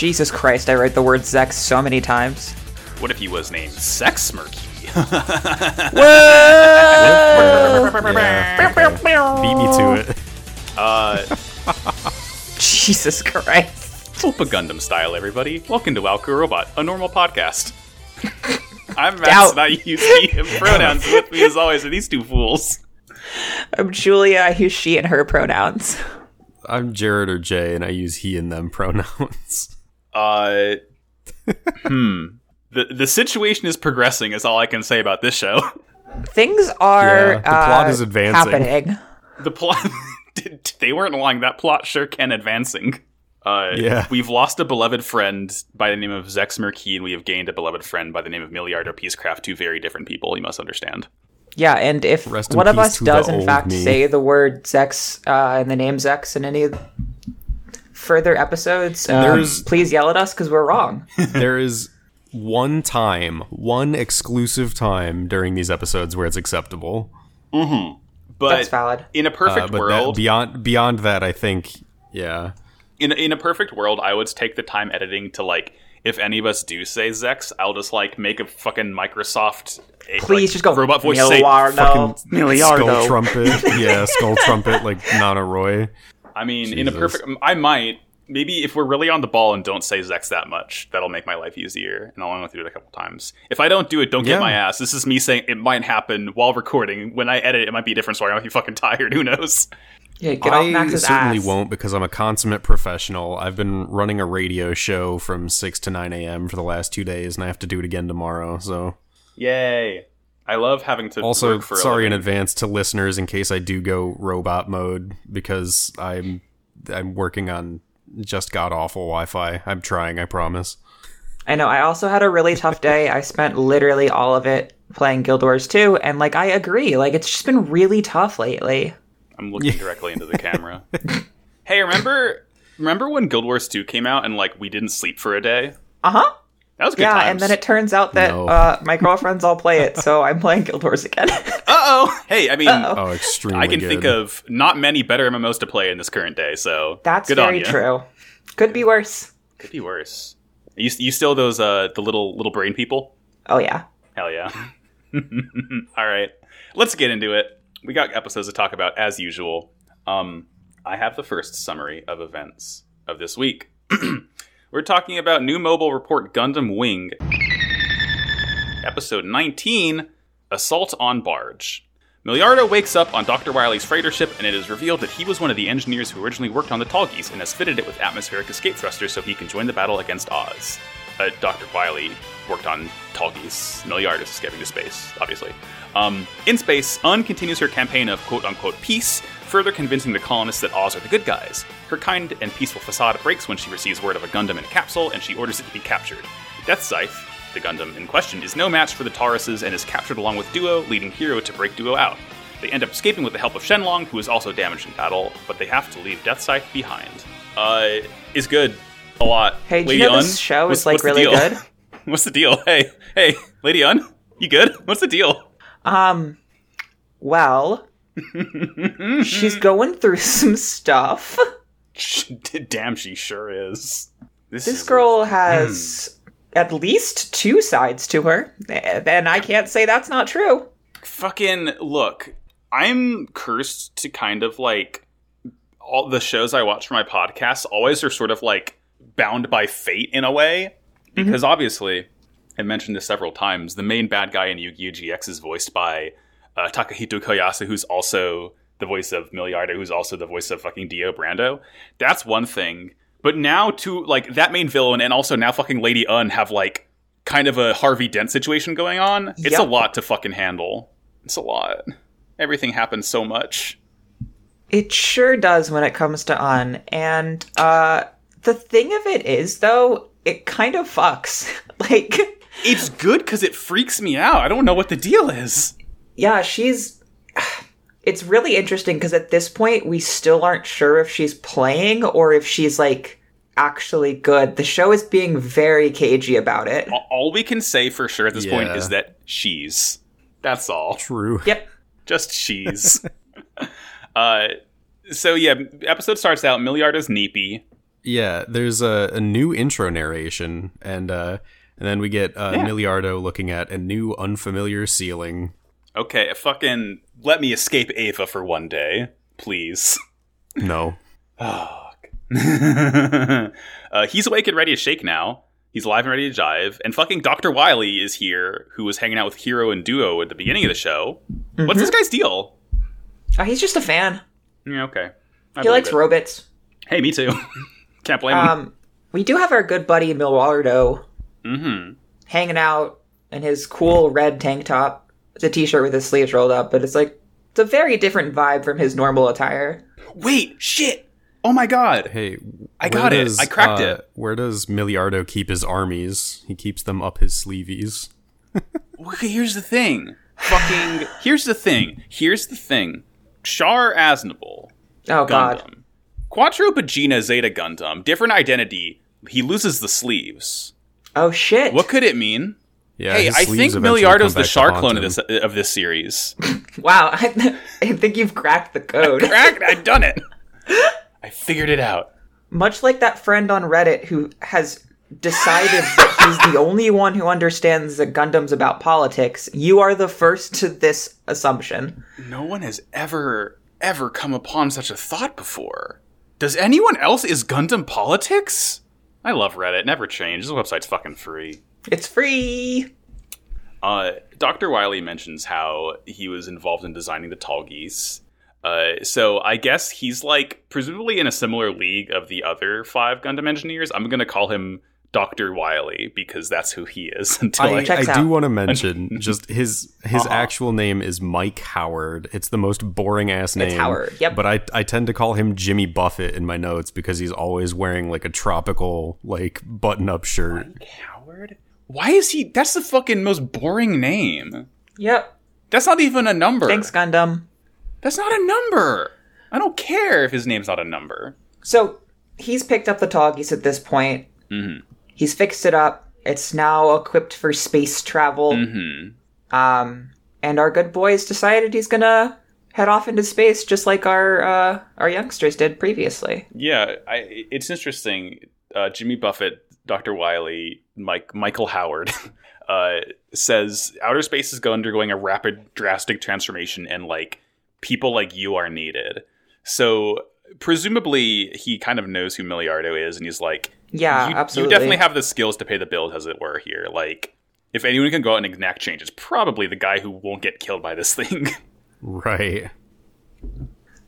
Jesus Christ, I write the word Zechs so many times. What if he was named Sex Murky? Yeah, okay. Beat me to it. Uh, Jesus Christ. Tulpa Gundam style, everybody. Welcome to Walker Robot, a normal podcast. I'm Matt, Doubt. and I use he and pronouns with me as always are these two fools. I'm Julia. I use she and her pronouns. I'm Jared or Jay, and I use he and them pronouns. Uh, hmm. The, the situation is progressing, is all I can say about this show. Things are Yeah, the plot uh, is advancing. happening. The plot, they weren't lying. That plot sure can advancing. Uh, Yeah. We've lost a beloved friend by the name of Zechs Merquise, and we have gained a beloved friend by the name of Milliardo Peacecraft, two very different people, you must understand. Yeah, and if Rest one of us does in fact me. say the word Zechs uh, and the name Zechs in any further episodes, um, There's- please yell at us because we're wrong. there is one time, one exclusive time during these episodes where it's acceptable. But That's valid. in a Uh, perfect but that, world, beyond beyond that, I think, yeah, in in a perfect world, I would take the time editing to like. If any of us do say Zechs, I'll just like make a fucking Microsoft. Please like, just go robot voice say Milliardo. fucking skull trumpet, yeah, skull trumpet like Nana Roy. I mean, in a perfect, I might maybe if we're really on the ball and don't say Zechs that much, that'll make my life easier, and I'll only have to do it a couple times. If I don't do it, don't Yeah. get my ass. This is me saying it might happen while recording. When I edit, it might be a different story. I might be fucking tired. Who knows? Yeah, get off I Max's certainly ass. won't because I'm a consummate professional. I've been running a radio show from six to nine a.m. for the last two days, and I have to do it again tomorrow. So, Yay! I love having to also work for a sorry in advance to listeners in case I do go robot mode because I'm I'm working on just god awful Wi-Fi. I'm trying, I promise. I know. I also had a really tough day. I spent literally all of it playing Guild Wars 2, and like I agree, like it's just been really tough lately. I'm looking directly into the camera. hey, remember remember when Guild Wars 2 came out and like we didn't sleep for a day? Uh huh. That was good Yeah, times. and then it turns out that No. uh, my girlfriends all play it, so I'm playing Guild Wars again. Uh oh. Hey, I mean, Oh, extremely. I can good. think of not many better MMOs to play in this current day. So That's good very you. true. Could be worse. Could be worse. You you still those uh the little little brain people? Oh yeah. Hell yeah. All right, let's get into it. We got episodes to talk about as usual. Um, I have the first summary of events of this week. We're talking about new mobile report Gundam Wing, episode 19, Assault on Barge. Milliardo wakes up on Dr. Wiley's freighter ship, and it is revealed that he was one of the engineers who originally worked on the Tallgeese and has fitted it with atmospheric escape thrusters so he can join the battle against Oz. Uh, Dr. Wiley worked on Tall Geese. Milliardo is escaping to space, obviously. Um, in space, Une continues her campaign of quote unquote peace, further convincing the colonists that Oz are the good guys. Her kind and peaceful facade breaks when she receives word of a Gundam in a capsule and she orders it to be captured. Death Scythe, the Gundam in question, is no match for the Tauruses and is captured along with Duo, leading Heero to break Duo out. They end up escaping with the help of Shenlong, who is also damaged in battle, but they have to leave Death Scythe behind. Uh, is good. A lot. Hey, do Lady you know Une, this show what's- is like really deal? good? What's the deal? Hey, hey, Lady Une, you good? What's the deal? Um, well, she's going through some stuff. Damn, she sure is. This is- girl hmm. has at least two sides to her, and I can't say that's not true. fucking look. I'm cursed to kind of like all the shows I watch for my podcast always are sort of like bound by fate in a way mm-hmm. because obviously I mentioned this several times. The main bad guy in Yu-Gi-Oh GX is voiced by uh, Takehito Koyasu, who's also the voice of Milliardo, who's also the voice of fucking Dio Brando. That's one thing. But now to like that main villain and also now fucking Lady Une have like kind of a Harvey Dent situation going on. It's a lot to fucking handle. It's a lot. Everything happens so much. It sure does when it comes to Un, and uh, the thing of it is, though, it kind of fucks. like, It's good because it freaks me out. I don't know what the deal is. Yeah, she's. It's really interesting because at this point, we still aren't sure if she's playing or if she's like actually good. The show is being very cagey about it. All we can say for sure at this point is that she's. That's all. True. Yep. Just she's. uh, so yeah, episode starts out. Milliardo's Neepy. Yeah, there's a, a new intro narration, and uh, and then we get uh, Yeah. Milliardo looking at a new unfamiliar ceiling. Okay, fucking let me escape Eva for one day, please. No, uh, he's awake and ready to shake now. He's alive and ready to jive. And fucking Dr. Wiley is here, who was hanging out with Heero and Duo at the beginning of the show. What's this guy's deal? Oh, he's just a fan. Yeah, okay. I He likes it. robots. Hey, me too. Can't blame him. Um, we do have our good buddy Milliardo hmm hanging out in his cool red tank top. It's a t-shirt with his sleeves rolled up, but it's like it's a very different vibe from his normal attire. Wait, shit. Oh my god. hey, I where got it. I cracked uh, it. Where does Milliardo keep his armies? He keeps them up his sleeveys. Okay, here's the thing. Fucking. Here's the thing. Here's the thing. Char Aznable. Oh god. Quattro Bajeena Zeta Gundam. Different identity. He loses the sleeves. Oh shit. What could it mean? Yeah, hey, I think eventually Milliardo's the shark to Char clone of this of this series. Wow, I, I think you've cracked the code. Cracked. I've done it. I figured it out. Much like that friend on Reddit who has decided that he's the only one who understands that Gundam's about politics, you are the first to this assumption. No one has ever ever come upon such a thought before. Does anyone else is Gundam politics? I love Reddit. Never change. This website's fucking free. It's free. Uh, Dr. Wiley mentions how he was involved in designing the Tallgeese. Uh, so I guess he's like presumably in a similar league of the other five Gundam engineers. I'm gonna call him Dr. Wiley because that's who he is. Until I, I, I do want to mention just his his Uh-huh. actual name is Mike Howard. It's the most boring ass name. Howard, yep. But I I tend to call him Jimmy Buffett in my notes because he's always wearing like a tropical like button up shirt. Howard. Why is he? That's the fucking most boring name. Yep. That's not even a number. Thanks, Gundam. That's not a number. I don't care if his name's not a number. So he's picked up the Tallgeese at this point. Mhm. He's fixed it up. It's now equipped for space travel. hmm Um, and our good boy's decided he's gonna head off into space just like our uh, our youngsters did previously. Yeah, I, it's interesting. Uh, Jimmy Buffett, Dr. Wiley, Mike Michael Howard uh, says outer space is go- undergoing a rapid, drastic transformation, and like people like you are needed. So presumably, he kind of knows who Milliardo is, and he's like, Yeah, you, absolutely. You definitely have the skills to pay the bills, as it were. Here, like. If anyone can go out and enact change, it's probably the guy who won't get killed by this thing. Right.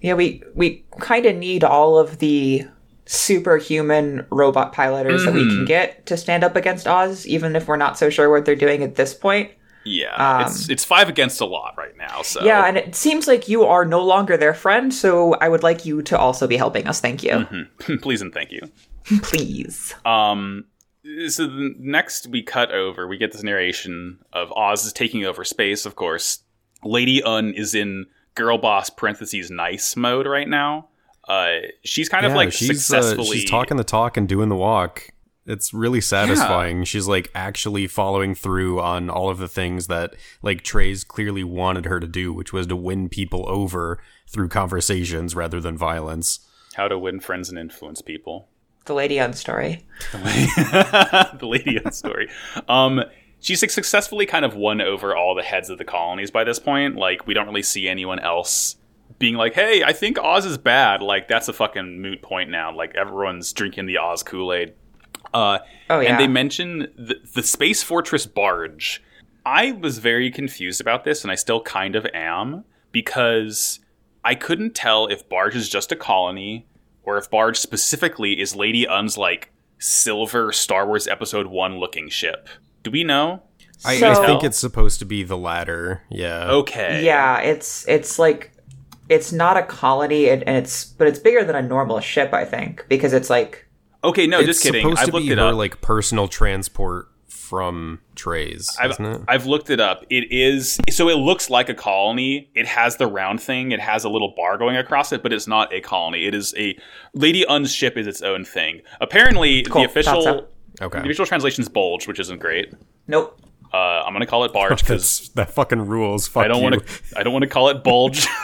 Yeah, we we kind of need all of the superhuman robot piloters that we Mm-hmm. can get to stand up against Oz, even if we're not so sure what they're doing at this point. yeah, Um, it's it's five against a lot right now. So Yeah, and it seems like you are no longer their friend, so I would like you to also be helping us. Thank you, please and thank you. please. Um, so the next we cut over, we get this narration of Oz is taking over space. Of course, Lady Une is in girl boss parentheses nice mode right now. Uh, she's kind of like she's, uh, successfully. she's talking the talk and doing the walk. It's really satisfying. She's like actually following through on all of the things that like Treize clearly wanted her to do, which was to win people over through conversations rather than violence. how to win friends and influence people. The Lady Une story. the Lady Une story. Um, she's successfully kind of won over all the heads of the colonies by this point. Like, we don't really see anyone else being like, "Hey, I think Oz is bad." Like, that's a fucking moot point now. Like, everyone's drinking the Oz Kool Aid. Uh, Oh yeah. and they mention the, the Space Fortress barge. I was very confused about this, and I still kind of am because I couldn't tell if barge is just a colony or if barge specifically is Lady Une's like silver Star Wars Episode One looking ship. Do we know? I, So- I think it's supposed to be the latter. Yeah. Okay. Yeah, it's it's like it's not a colony, and, and it's but it's bigger than a normal ship, I think, because it's like Okay. No, it's just kidding. supposed I to looked be it her up. like personal transport from Treize, I've, isn't it? I've looked it up. It is so it looks like a colony. It has the round thing. It has a little bar going across it, but it's not a colony. It is a Lady Une's ship is its own thing. Apparently, Cool. the official Thought Okay. the official translation is bulge, which isn't great. nope. Uh, I'm gonna call it barge because That's, that fucking rules. Fuck I don't want to. I don't want to call it bulge.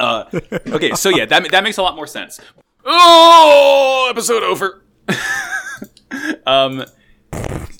uh, okay, so yeah, that that makes a lot more sense. Oh, episode over. um,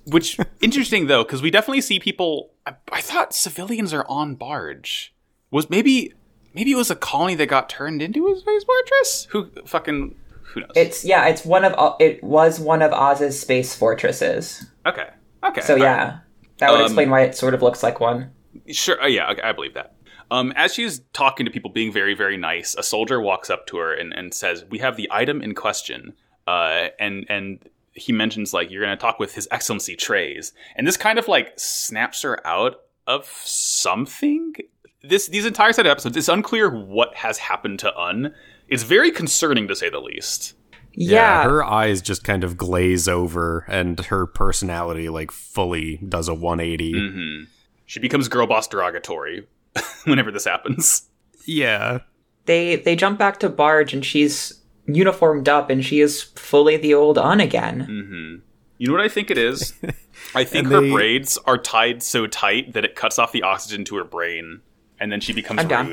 which interesting though, because we definitely see people. I, I thought civilians are on barge. Was maybe maybe it was a colony that got turned into a space fortress? Who fucking who knows? It's yeah, it's one of O- it was one of Oz's space fortresses. okay, okay. So all right. yeah, that would Um, explain why it sort of looks like one. Sure. Uh, yeah, okay, I believe that. Um, as she's talking to people, being very, very nice, a soldier walks up to her and, and says, "We have the item in question." Uh, and and he mentions like you're going to talk with His Excellency Treize, and this kind of like snaps her out of something. This these entire set of episodes, it's unclear what has happened to Une. It's very concerning to say the least. Yeah, her eyes just kind of glaze over, and her personality like fully does a 180. hmm She becomes girl boss derogatory whenever this happens. Yeah, they they jump back to Barge and she's uniformed up and she is fully the old Une again. hmm You know what I think it is? I think her they- braids are tied so tight that it cuts off the oxygen to her brain, and then she becomes I'm down.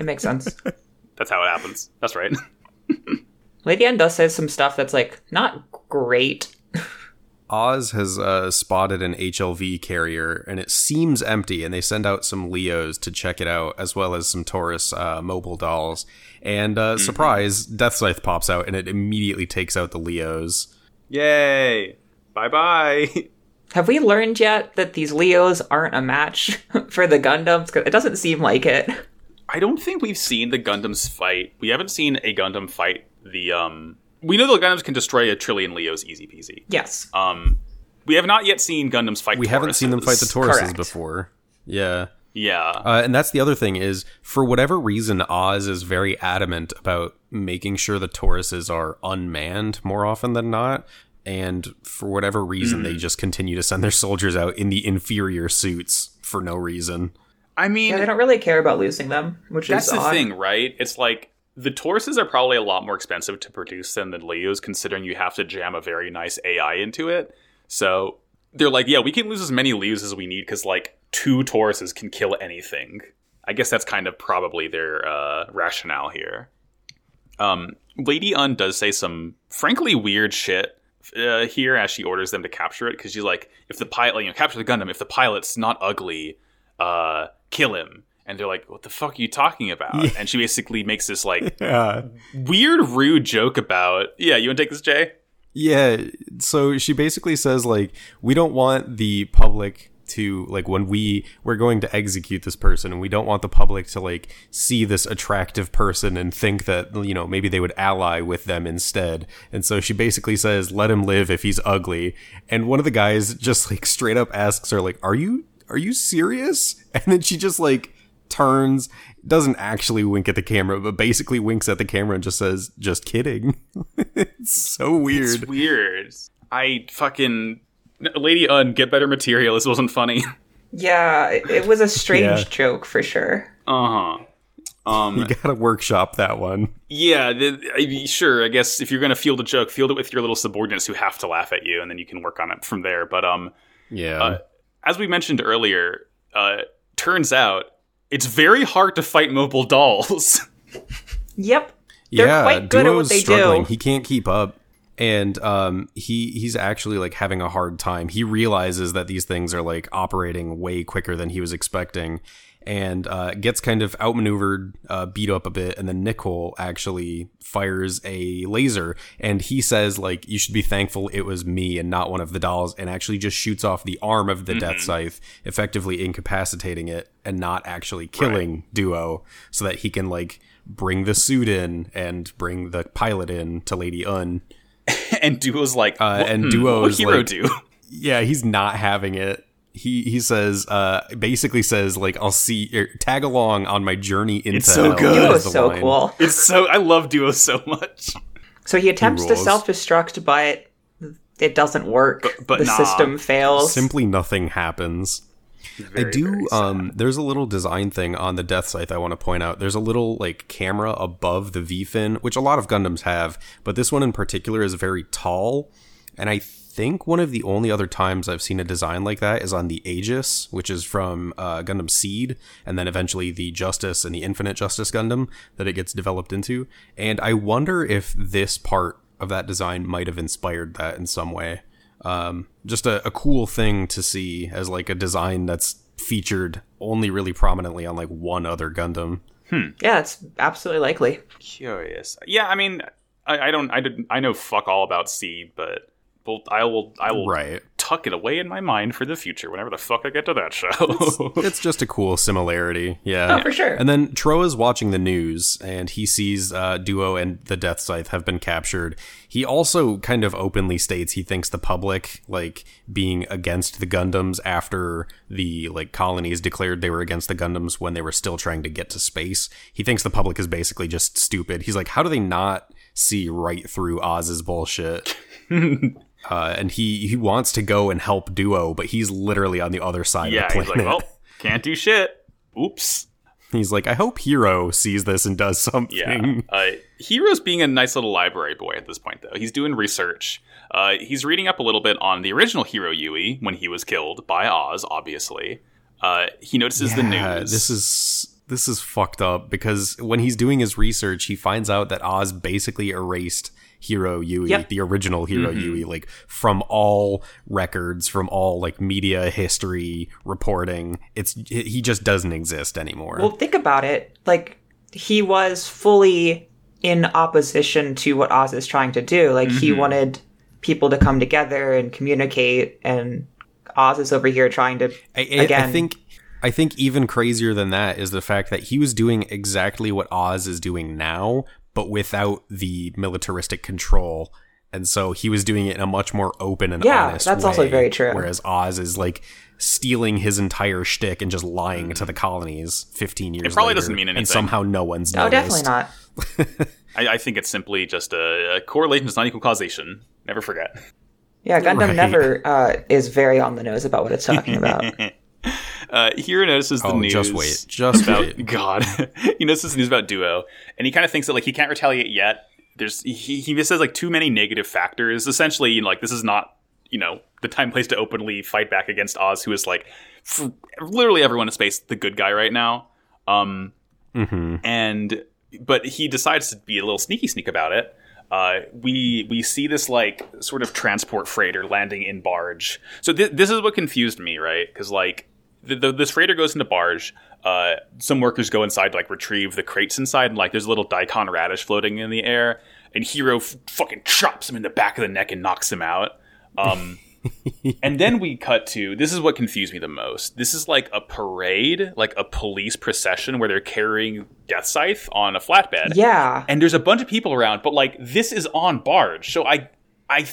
It makes sense. That's how it happens. That's right. Lady Une does say some stuff that's like not great. Oz has uh, spotted an HLV carrier, and it seems empty. And they send out some Leos to check it out, as well as some Taurus uh, mobile dolls. And uh, surprise, Death Scythe pops out, and it immediately takes out the Leos. Yay! Bye bye. Have we learned yet that these Leos aren't a match for the Gundams? 'Cause it doesn't seem like it. I don't think we've seen the Gundams fight. We haven't seen a Gundam fight the um. We know the Gundams can destroy a trillion Leos easy peasy. Yes. Um, we have not yet seen Gundams fight. We haven't seen them fight the Tauruses. Tauruses Correct. before. Yeah. Yeah. Uh, and that's the other thing is, for whatever reason, Oz is very adamant about making sure the Tauruses are unmanned more often than not. And for whatever reason, Hmm. they just continue to send their soldiers out in the inferior suits for no reason. I mean, Yeah, they don't really care about losing them, which That's is the odd. thing, right? It's like the Tauruses are probably a lot more expensive to produce than the Leos, considering you have to jam a very nice AI into it. So they're like, yeah, we can lose as many Leos as we need because like two Tauruses can kill anything. I guess that's kind of probably their uh, rationale here. Um, Lady Une does say some frankly weird shit uh, here as she orders them to capture it because she's like, if the pilot, you know, capture the Gundam. If the pilot's not ugly, uh, kill him. And they're like, what the fuck are you talking about? And she basically makes this like Yeah. weird, rude joke about, yeah, you want to take this, Jay? Yeah. So she basically says, like, we don't want the public to, like, when we, we're going to execute this person and we don't want the public to, like, see this attractive person and think that, you know, maybe they would ally with them instead. And so she basically says, let him live if he's ugly. And one of the guys just, like, straight up asks her, like, are you, are you serious? And then she just, like, turns, doesn't actually wink at the camera, but basically winks at the camera and just says, just kidding. it's so weird. It's weird. I fucking. Lady Une, get better material. This wasn't funny. Yeah, it, it was a strange Yeah. joke for sure. Uh huh. Um, You gotta workshop that one. Yeah, the, I, sure. I guess if you're gonna field a joke, field it with your little subordinates who have to laugh at you, and then you can work on it from there. But um, Yeah. Uh, as we mentioned earlier, uh, turns out it's very hard to fight mobile dolls. Yep. They're yeah, quite good at what they struggling. do. He can't keep up. And um he he's actually like having a hard time. He realizes that these things are like operating way quicker than he was expecting and uh, gets kind of outmaneuvered, uh, beat up a bit, and then Nicole actually fires a laser, and he says like, "You should be thankful it was me and not one of the dolls," and actually just shoots off the arm of the Death Scythe, effectively incapacitating it and not actually killing Duo, so that he can like bring the suit in and bring the pilot in to Lady Une. and Duo's like, Uh, what, and hmm, Duo's what hero like- do? Yeah, he's not having it. He he says uh basically says like I'll see er, tag along on my journey into It's so hell, good. is It was so line. cool. It's so I love Duo so much. So he attempts to self destruct, but it doesn't work. But- but the nah. system fails. Simply nothing happens. I do um there's a little design thing on the death scythe I want to point out. There's a little like camera above the V fin, which a lot of Gundams have, but this one in particular is very tall. And I think one of the only other times I've seen a design like that is on the Aegis, which is from uh, Gundam Seed, and then eventually the Justice and the Infinite Justice Gundam that it gets developed into. And I wonder if this part of that design might have inspired that in some way. Um, just a, a cool thing to see as like a design that's featured only really prominently on like one other Gundam. Yeah, it's absolutely likely. Curious. Yeah, I mean, I, I don't, I didn't, I know fuck all about seed, but well, I will, I will Right. tuck it away in my mind for the future whenever the fuck I get to that show. it's just a cool similarity. Yeah. Oh, for sure. And then Trowa's watching the news and he sees uh, Duo and the Death Scythe have been captured. He also kind of openly states he thinks the public, like, being against the Gundams after the, like, colonies declared they were against the Gundams when they were still trying to get to space. He thinks the public is basically just stupid. He's like, how do they not see right through Oz's bullshit? Uh, and he, he wants to go and help Duo, but he's literally on the other side yeah, of the he's planet. like, well, can't do shit. Oops. He's like, I hope Heero sees this and does something. Yeah. Uh, Heero's being a nice little library boy at this point, though. He's doing research. Uh, he's reading up a little bit on the original Heero Yuy when he was killed by Oz, obviously. Uh, he notices the news. This is this is fucked up because when he's doing his research, he finds out that Oz basically erased Heero Yuy, Yep. the original Heero Mm-hmm. Yuy, like from all records, from all like media history reporting. It's he just doesn't exist anymore. Well, think about it. Like, he was fully in opposition to what Oz is trying to do. Like, he wanted people to come together and communicate, and Oz is over here trying to, I, I, again, I think I think even crazier than that is the fact that he was doing exactly what Oz is doing now, but without the militaristic control. And so he was doing it in a much more open and Yeah, honest that's also very true. Whereas Oz is like stealing his entire shtick and just lying to the colonies 15 years It probably later, doesn't mean anything. And somehow no one's no, noticed. definitely not. I, I think it's simply just a, a correlation is not equal causation. Never forget. Yeah, Gundam Right. never uh, is very on the nose about what it's talking about. Uh, Heero notices the Oh, news. just wait. Just about wait. God. he notices the news about Duo, and he kind of thinks that like he can't retaliate yet. There's he he just says like too many negative factors. Essentially, you know, like this is not you know the time place to openly fight back against Oz, who is like for literally everyone in space the good guy right now. Um, hmm and but he decides to be a little sneaky sneak about it. Uh, we we see this like sort of transport freighter landing in barge. So thi- this is what confused me, right? Because like the, the, this freighter goes into barge. Uh, some workers go inside to like retrieve the crates inside, and like there's a little daikon radish floating in the air. And Heero f- fucking chops him in the back of the neck and knocks him out. Um, and then we cut to this is what confused me the most. This is like a parade, like a police procession where they're carrying Death Scythe on a flatbed. yeah. And there's a bunch of people around, but like this is on barge. So I I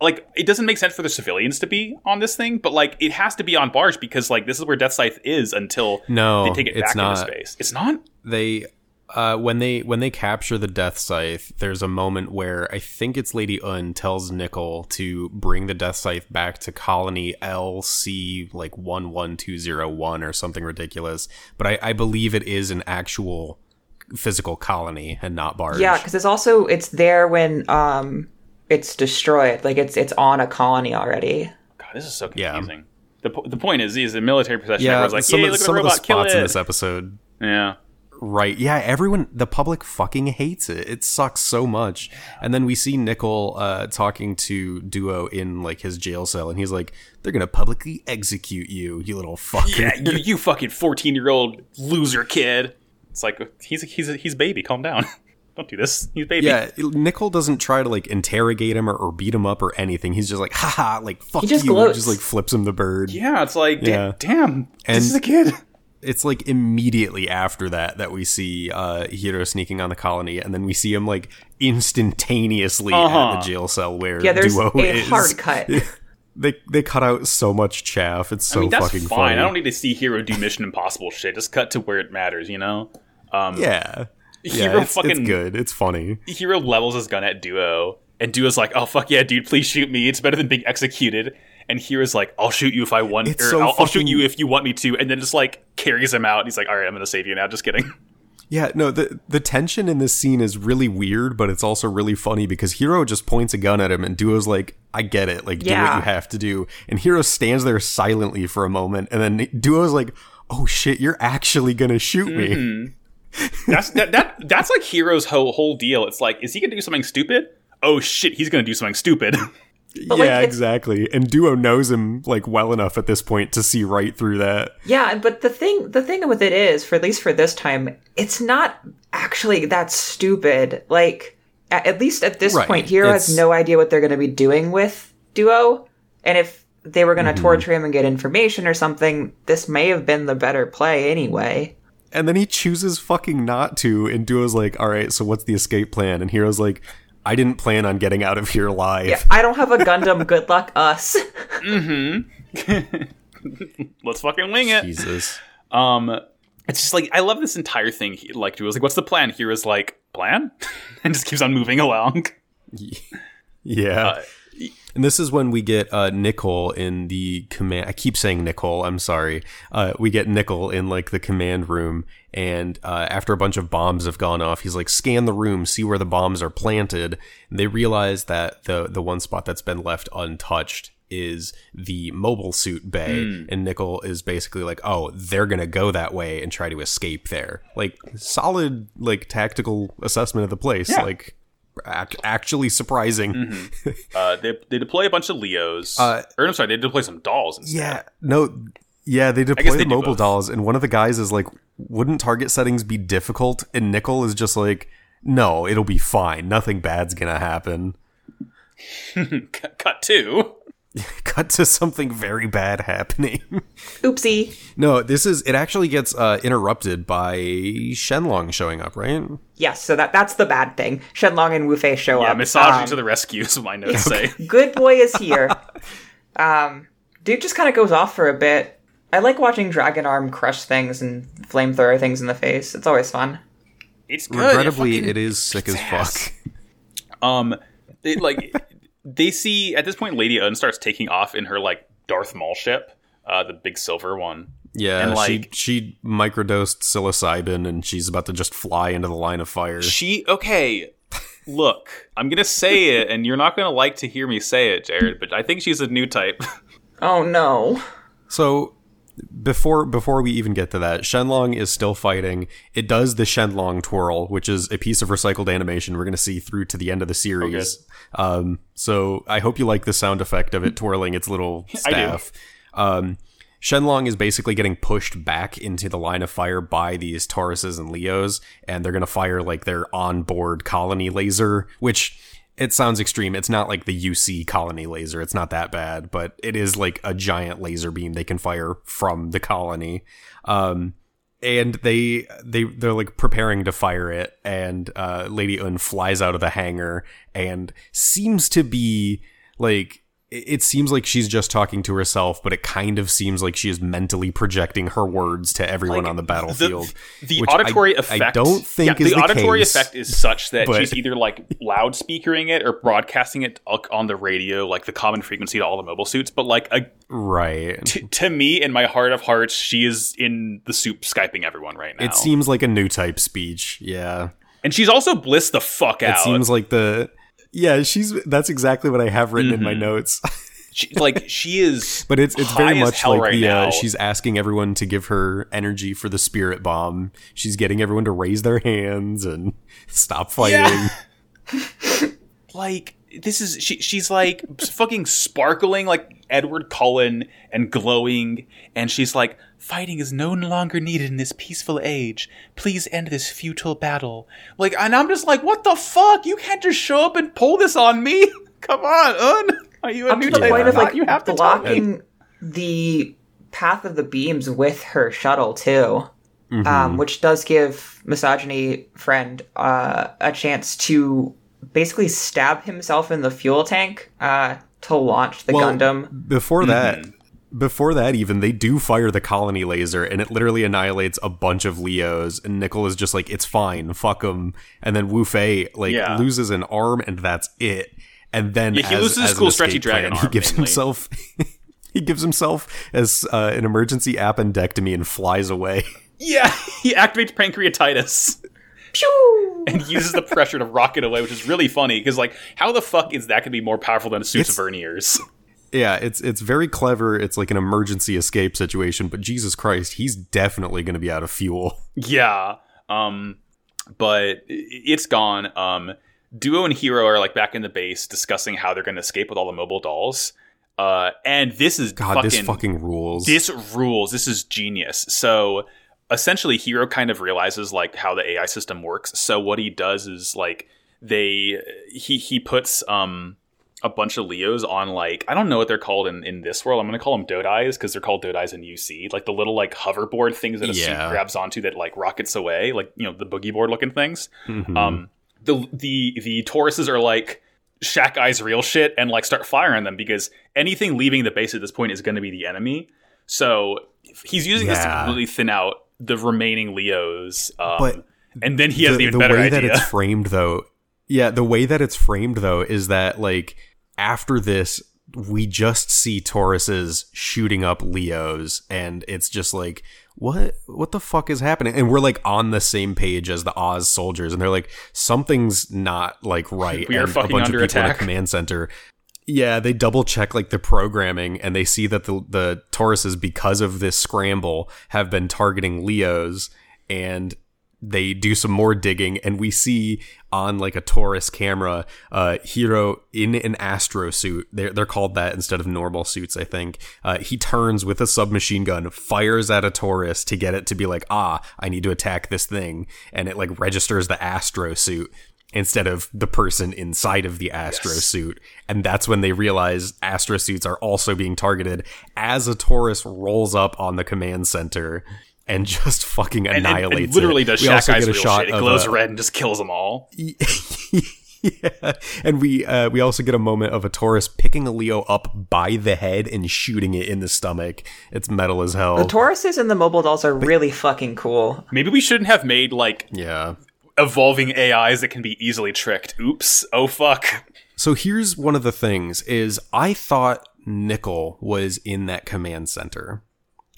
like it doesn't make sense for the civilians to be on this thing, but like it has to be on barge because like this is where Death Scythe is until No, they take it it's back not. into space. It's not? they uh, when they when they capture the death scythe there's a moment where i think it's lady une tells nichol to bring the death scythe back to colony lc like 11201 or something ridiculous but i, I believe it is an actual physical colony and not barge Yeah, because it's also it's there when um it's destroyed. Like it's it's on a colony already. God, this is so confusing. Yeah. The, po- the point is, he's a military procession. yeah Everyone's like, some, "Yay, of, look at some the of the spots in this episode yeah, Right. Yeah, everyone the public fucking hates it. It sucks so much. And then we see Nichol uh talking to Duo in like his jail cell and he's like, They're gonna publicly execute you, you little fucker. yeah, you, you fucking fourteen year old loser kid. It's like he's he's he's baby. Calm down. Don't do this. He's baby. Yeah, Nichol doesn't try to like interrogate him or, or beat him up or anything. He's just like, haha, like fuck just you. gloats. Just like flips him the bird. Yeah, it's like, da- Yeah. damn, And- this is a kid. it's like immediately after that that we see uh Heero sneaking on the colony and then we see him like instantaneously Uh-huh. at the jail cell where Yeah, there's Duo a is. hard cut. they they cut out so much chaff. It's so I mean, that's fucking fine. funny. I don't need to see Heero do Mission Impossible shit. Just cut to where it matters, you know? Um, yeah. Yeah, Heero it's, fucking- it's good. It's funny. Heero levels his gun at Duo, and Duo's like, "Oh fuck yeah, dude, please shoot me. It's better than being executed." And Heero's like, "I'll shoot you if I want, It's or so I'll, I'll shoot you if you want me to." And then just like carries him out. And he's like, "All right, I'm gonna save you now." Just kidding. Yeah, no, the the tension in this scene is really weird, but it's also really funny because Heero just points a gun at him and Duo's like, I get it, like do what you have to do. And Heero stands there silently for a moment and then Duo's like, Oh shit, you're actually gonna shoot me. Mm-hmm. That's that, that that's like Heero's whole whole deal. It's like, is he gonna do something stupid? Oh shit, he's gonna do something stupid. But, yeah, it's- exactly. And Duo knows him like well enough at this point to see right through that. Yeah, but the thing the thing with it is, for at least for this time, it's not actually that stupid. Like at, at least at this Right, point, Heero has no idea what they're going to be doing with Duo, and if they were going to Mm-hmm. torture him and get information or something, this may have been the better play anyway. And then he chooses fucking not to, and Duo's like, All right, so what's the escape plan? And Heero's like, I didn't plan on getting out of here alive. Yeah, I don't have a Gundam. good luck, us. Mm-hmm. Let's fucking wing it. Jesus. Um, it's just like I love this entire thing. He, like, Duo's like, "What's the plan?" Heero's like, "Plan," and just keeps on moving along. Yeah. Uh, and this is when we get uh, Nichol in the command. I keep saying Nichol. I'm sorry. Uh, we get Nichol in like the command room, and uh, after a bunch of bombs have gone off, he's like, scan the room, see where the bombs are planted. And they realize that the the one spot that's been left untouched is the mobile suit bay, and Nichol is basically like, oh, they're gonna go that way and try to escape there. Like solid, like tactical assessment of the place. Yeah. Like. Act- actually surprising. Uh, they they deploy a bunch of Leos. Uh, or I'm sorry, they deploy some dolls. Instead. Yeah, no, yeah, they deploy they the mobile dolls, and one of the guys is like, "Wouldn't target settings be difficult?" And Nichol is just like, "No, it'll be fine. Nothing bad's gonna happen." Cut two. Cut to something very bad happening. Oopsie. no, this is it. Actually gets uh, interrupted by Shenlong showing up, right? Yes, so that that's the bad thing. Shenlong and Wu Fei show Yeah, up. misogyny Um, to the rescue. Is what my notes say. good boy is here. um, dude just kind of goes off for a bit. I like watching Dragon Arm crush things and flamethrower things in the face. It's always fun. It's good. Regrettably, fucking it is sick as ass. fuck. Um, they, like they see at this point, Lady Une starts taking off in her like Darth Maul ship, uh, the big silver one. Yeah, And, she she microdosed psilocybin, and she's about to just fly into the line of fire. She okay. Look, I'm gonna say it, and you're not gonna like to hear me say it, Jared. But I think she's a new type. Oh no. So before before we even get to that, Shenlong is still fighting. It does the Shenlong twirl, which is a piece of recycled animation we're going to see through to the end of the series. um, so I hope you like the sound effect of it twirling its little staff. Um, Shenlong is basically getting pushed back into the line of fire by these Tauruses and Leos, and they're going to fire like their onboard colony laser, which it sounds extreme. It's not like the UC colony laser. It's not that bad, but it is like a giant laser beam they can fire from the colony. Um, and they they they're like preparing to fire it, and uh, Lady Une flies out of the hangar and seems to be like it seems like she's just talking to herself, but it kind of seems like she is mentally projecting her words to everyone Like, on the battlefield. The, the I- auditory I, effect. don't think yeah, is the auditory case, effect is such that but- she's either like loudspeakering it or broadcasting it on the radio, like the common frequency to all the mobile suits. But like a, right. t- to me, in my heart of hearts, she is in the soup skyping everyone right now. It seems like a new type speech. Yeah. and she's also bliss the fuck out. It seems like the yeah, she's that's exactly what I have written in my Mm-hmm. notes. She- like she is. but it's it's very much like right the uh, she's asking everyone to give her energy for the spirit bomb. She's getting everyone to raise their hands and stop fighting. Yeah. like this is she she's like fucking sparkling like Edward Cullen and glowing and she's like fighting is no longer needed in this peaceful age. Please end this futile battle. Like and I'm just like what the fuck? You can't just show up and pull this on me? Come on Une are you a Up new to the point of like you have to tell blocking the path of the beams with her shuttle too. Mm-hmm. Um, which does give misogyny friend uh, a chance to basically stab himself in the fuel tank uh, to launch the Well, Gundam. Before that, Mm-hmm. before that, even they do fire the colony laser, and it literally annihilates a bunch of Leos. And Nichol is just like, "It's fine, fuck them." And then Wu Fei like Yeah. loses an arm, and that's it. And then Yeah, he as- loses his as an cool stretchy dragon plan, he gives mainly. himself he gives himself as uh, an emergency appendectomy and flies away. Yeah, he activates pancreatitis Pew! and uses the pressure to rocket away, which is really funny because, like, how the fuck is that going to be more powerful than a suit's It's- verniers? Yeah, it's it's very clever. It's like an emergency escape situation, but Jesus Christ, he's definitely going to be out of fuel. Yeah. Um, but it's gone. Um, Duo and Heero are like back in the base discussing how they're going to escape with all the mobile dolls. Uh, and this is God, fucking, this fucking rules. this rules. This is genius. So essentially, Heero kind of realizes like how the AI system works. So what he does is like they he he puts um a bunch of Leos on like I don't know what they're called in, in this world. I'm gonna call them Dodais because they're called Dodais in UC. Like the little like hoverboard things that a Yeah. suit grabs onto that like rockets away, like you know the boogie board looking things. Mhm. Um, the the the Tauruses are like Shack Eye's real shit and like start firing them because anything leaving the base at this point is going to be the enemy. So he's using this to completely thin out the remaining Leos. Um, But and then he has the, even the better way idea. that it's framed though yeah the way that it's framed though is that like after this we just see tauruses shooting up leos and it's just like what what the fuck is happening and we're like on the same page as the oz soldiers and they're like something's not like right We are and a fucking bunch under of people attack. command center yeah, they double check like the programming and they see that the the Tauruses because of this scramble have been targeting Leos and they do some more digging and we see on like a Taurus camera uh Heero in an astro suit. They're they're called that instead of normal suits, I think. Uh he turns with a submachine gun, fires at a Taurus to get it to be like, ah, I need to attack this thing, and it like registers the astro suit instead of the person inside of the astro suit and that's when they realize astro suits are also being targeted as a taurus rolls up on the command center and just fucking and, and- and literally it. does We Shack also get a real shot shit. It of glows a- red and just kills them all. yeah, and we uh, we also get a moment of a Taurus picking a Leo up by the head and shooting it in the stomach. It's metal as hell. The Tauruses and the mobile dolls are really fucking cool. Maybe we shouldn't have made like yeah. Evolving AIs that can be easily tricked. Oops. Oh fuck. So here's one of the things is I thought Nichol was in that command center.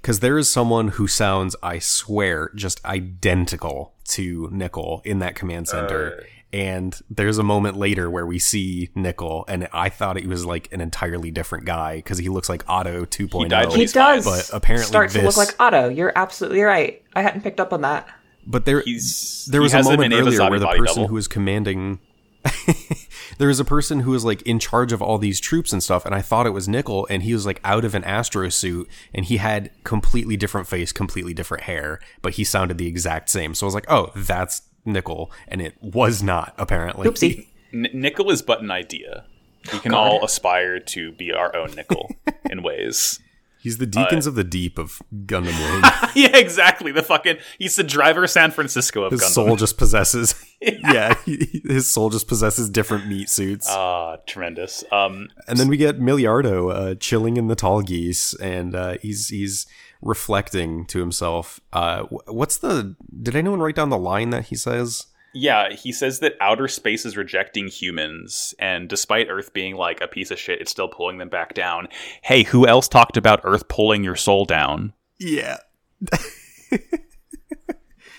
Cause there is someone who sounds, I swear, just identical to Nichol in that command center. Uh. and there's a moment later where we see Nichol, and I thought he was like an entirely different guy because he looks like Otto 2.0. died He does but apparently start to look like Otto. You're absolutely right. I hadn't picked up on that. But there, He's there was a moment earlier where the person double. who was commanding there was a person who was like in charge of all these troops and stuff and i thought it was nichol and he was like out of an astro suit and he had completely different face completely different hair but he sounded the exact same so i was like oh that's nichol and it was not apparently Oopsie. N- Nichol is but an idea. We can God. all aspire to be our own Nichol in ways. He's the deacons of the deep of gundam wing yeah, exactly. The fucking he's the driver of San Francisco of his Gundam. soul just possesses yeah he- his soul just possesses different meat suits Ah, tremendous. Um, And then we get Milliardo uh, chilling in the Tallgeese, and uh, he's he's reflecting to himself. Uh, what's the? Did anyone write down the line that he says? Yeah, he says that outer space is rejecting humans, and despite Earth being like a piece of shit, it's still pulling them back down. Hey, who else talked about Earth pulling your soul down? Yeah,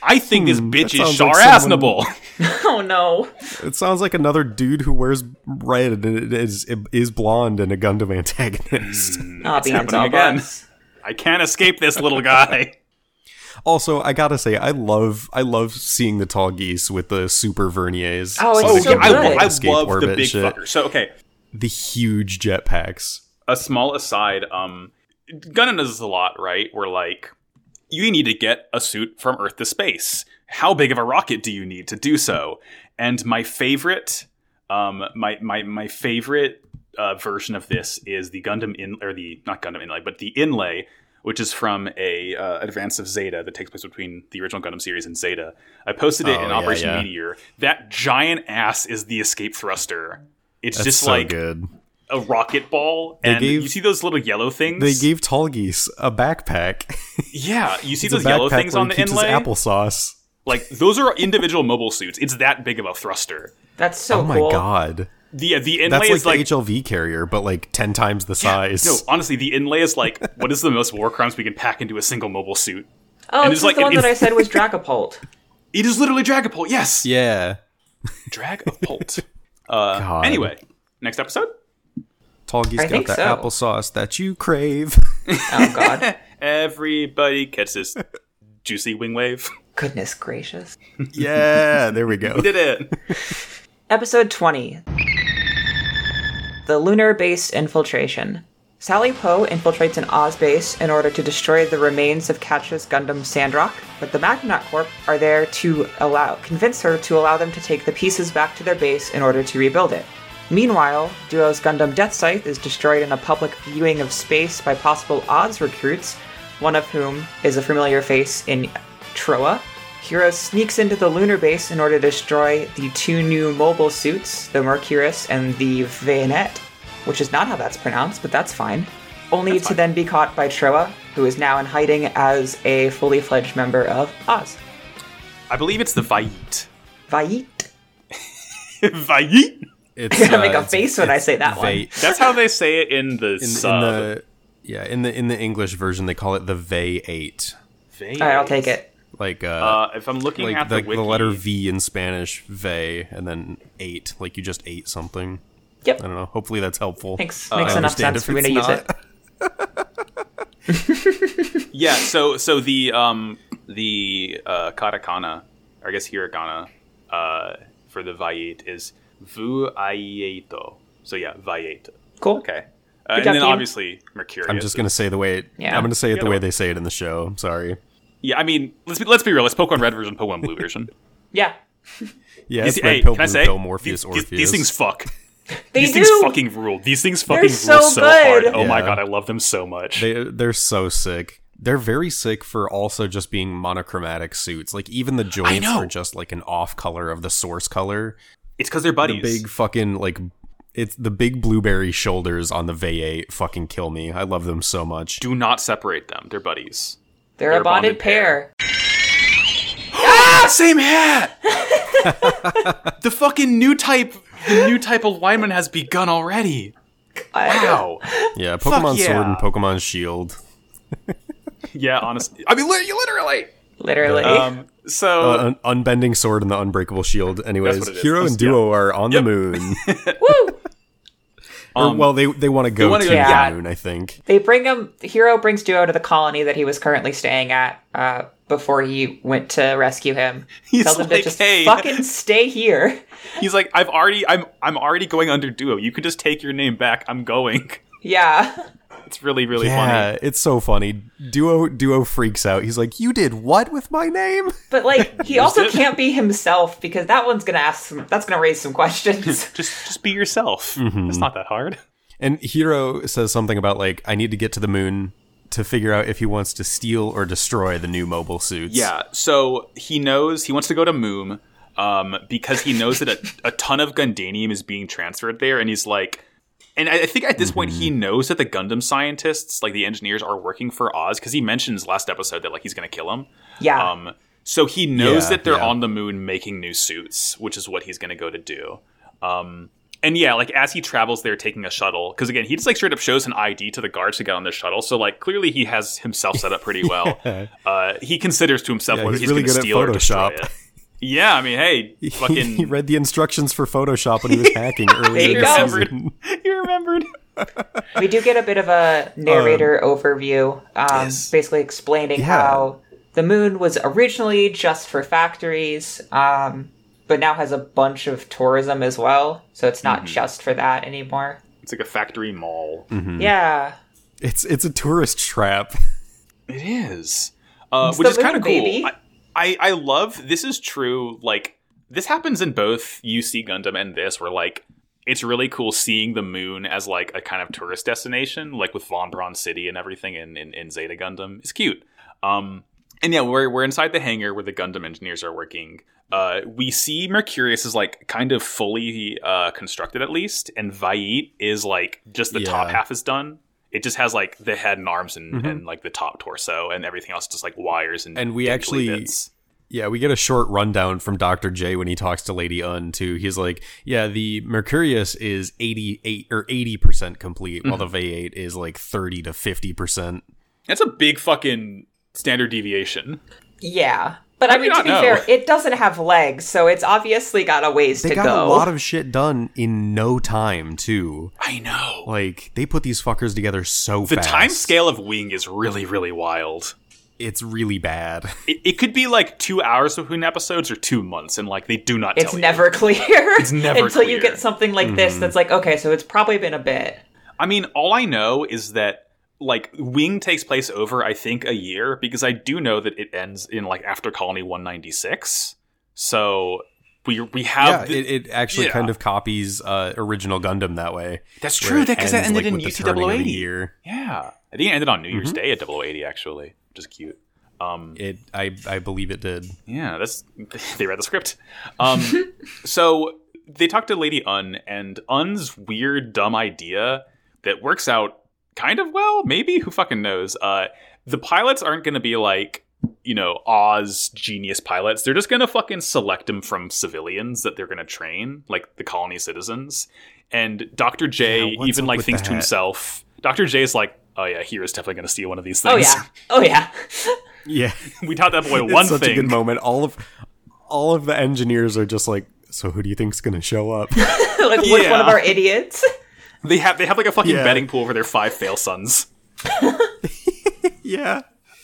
I think this Hmm, bitch is sounds like someone- Oh no. it sounds like another dude who wears red and is is blonde and a Gundam antagonist. Ah, It's beans happening all again. I can't escape this little guy. Also, I gotta say, I love I love seeing the Tallgeese with the super verniers. Oh, it's they so can good. I, like, I escape love the big shit. fucker. So okay, The huge jetpacks. a small aside, um Gundam does this a lot, right? Where like you need to get a suit from Earth to space. How big of a rocket do you need to do so? And my favorite um my my my favorite uh, version of this is the Gundam in or the not Gundam Inle, but the Inle, which is from a uh, advance of Zeta that takes place between the original Gundam series and Zeta. I posted it Oh, in Operation yeah. Meteor. That giant ass is the escape thruster. It's That's just so like good. a rocket ball, and gave- you see those little yellow things. They gave Tallgeese a backpack. yeah, you see It's those yellow things on the keeps Inle. applesauce. Like those are individual mobile suits. It's that big of a thruster. That's so oh my god. The the Inle That's like is the like HLV carrier, but like ten times the size. no. Honestly, the Inle is like what is the most war crimes we can pack into a single mobile suit? Oh, And this it's is like the one an that I said was Dragapult. It is literally Dragapult. Yes, Yeah. Dragapult. uh, God. anyway, next episode. Tallgeese I got think the so. applesauce that you crave. Oh God, Everybody gets this juicy wing wave. goodness gracious. yeah, there we go. We did it. Episode 20 The Lunar Base Infiltration. Sally Po infiltrates an Oz base in order to destroy the remains of Quatre's Gundam Sandrock, but the Maganac Corp are there to allow convince her to allow them to take the pieces back to their base in order to rebuild it. Meanwhile, Duo's Gundam Death Scythe is destroyed in a public viewing of space by possible Oz recruits, one of whom is a familiar face in Trowa. Heero sneaks into the lunar base in order to destroy the two new mobile suits, the Mercurius and the Vanet, which is not how that's pronounced, but that's fine. Only to then be caught by Trowa, who is now in hiding as a fully fledged member of Oz. I believe it's the Vait. Vait. Vait. It's, I make a uh, it's- face when I say that one. That's how they say it in the In, in the yeah, in the in the English version they call it the Vay 8. Vait. All right, I'll take it. Like uh, Uh, if I'm looking like at the, the, the, letter V in Spanish, Vay, and then 8, like you just ate something. Yep. I don't know. Hopefully that's helpful. Makes I makes enough sense for me to use not. it. Yeah, so so the um the uh katakana, or I guess hiragana, uh for the Vait is vu aieto. So yeah, Vait. Cool. Okay. Uh, and then team. obviously Mercurius. I'm just gonna say the way it, Yeah. I'm gonna say it the way they say it in the show. I'm sorry. Yeah, I mean, let's be let's be real. It's Pokemon Red version, Pokemon Blue version. Yeah. Yeah, These- it's red hey, pill, can I blue say pill, Morpheus, these, Orpheus. these, these things fuck. They these do. things fucking rule. These things fucking so rule so good. hard. Oh my god, I love them so much. They they're so sick. They're very sick for also just being monochromatic suits. Like even the joints are just like an off color of the source color. it's because they're The buddies. big fucking like it's the big blueberry shoulders on the V8 fucking kill me. I love them so much. Do not separate them. They're buddies. They're, They're a a bonded, bonded pair. Ah, same hat. the fucking new type, the new type of alignment has begun already. Wow. Yeah, Pokemon yeah. Sword and Pokemon Shield. Yeah, honestly, I mean, li- you literally. Literally. Um, so Uh, un- unbending sword and the unbreakable shield. Anyways, what it is. Heero Let's- and Duo are on Yep. the moon. Woo! or, Um, well, they they want to go wanna to yeah. the moon, I think. They bring him. Heero brings Duo to the colony that he was currently staying at uh, before he went to rescue him. He's Tells him to just "Hey." fucking stay here. he's like, I've already, I'm, I'm already going under Duo. You could just take your name back. I'm going. Yeah. It's really, really funny. Yeah, funny. it's so funny. Duo Duo freaks out. He's like, "You did what with my name?" But like he also it. can't be himself because that one's gonna ask some that's gonna raise some questions. Just, just be yourself. Mm-hmm. It's not that hard. And Heero says something about like, "I need to get to the moon to figure out if he wants to steal or destroy the new mobile suits." Yeah. So he knows he wants to go to Moom um, because he knows that a, a ton of Gundanium is being transferred there, and he's like, and I, I think at this point he knows that the Gundam scientists, like the engineers, are working for Oz because he mentions last episode that like he's going to kill him. Yeah. Um, so he knows Yeah, that they're yeah. on the moon making new suits, which is what he's going to go to do. Um, and yeah, like as he travels there taking a shuttle, because again, he just like straight up shows an ID to the guards to get on the shuttle. So like clearly he has himself set up pretty well. uh, he considers to himself Yeah, whether he's he's, really going to good at steal or destroy Photoshop. it. Yeah, I mean, hey, fucking. he read the instructions for Photoshop when he was hacking earlier There you this season. you remembered. we do get a bit of a narrator overview, um, yes. basically explaining Yeah. how the moon was originally just for factories, um, but now has a bunch of tourism as well. So it's not just for that anymore. It's like a factory mall. Mm-hmm. Yeah. It's it's a tourist trap. It is, uh, which is kind of cool. baby. I, I I love this is true. Like this happens in both UC Gundam and this, where like it's really cool seeing the moon as like a kind of tourist destination, like with Von Braun City and everything in, in, in Zeta Gundam. It's cute. Um, and yeah, we're we're inside the hangar where the Gundam engineers are working. Uh, we see Mercurius is like kind of fully uh, constructed at least, and Vait is like just the top half is done. It just has like the head and arms and, and like the top torso, and everything else just like wires and And we actually- bits. Yeah, we get a short rundown from Dr. J when he talks to Lady Une too. He's like, "Yeah, the Mercurius is 88 or 80% complete while the Mm-hmm. V8 is like 30 to 50%." That's a big fucking standard deviation. Yeah. But I do mean, to be know? fair, it doesn't have legs, so it's obviously got a ways They to got go. a lot of shit done in no time too. I know. Like they put these fuckers together so the fast. The time scale of Wing is really, really wild. it's really bad. It, it could be like two hours between episodes or two months, and like they do not. it's tell you. never clear. It's never until you get something like this Mm-hmm. that's like, okay, so it's probably been a bit. I mean, all I know is that like Wing takes place over I think a year because I do know that it ends in like after Colony 196. So we we yeah, have the- it, it actually yeah. kind of copies uh, original Gundam that way. That's true because that ended like, in with the turning of the UC 080. year. Yeah, I think it ended on New Mm-hmm. Year's Day at 0080 actually, which is cute. Um, It, I, I believe it did. Yeah, that's they read the script. Um, so they talked to Lady Une, and Une's weird, dumb idea that works out kind of well. Maybe who fucking knows? Uh, the pilots aren't going to be like you know Oz genius pilots. They're just going to fucking select them from civilians that they're going to train, like the colony citizens. And Doctor J Yeah, even like with thinks to himself. Doctor J is like, oh yeah, Heero's definitely going to steal one of these things. Oh yeah. Oh yeah. Yeah, we taught that boy it's one such thing. a good moment. All of all of the engineers are just like, so who do you think's gonna show up? like which one of our idiots? They have they have like a fucking Yeah. betting pool for their five fail sons. yeah.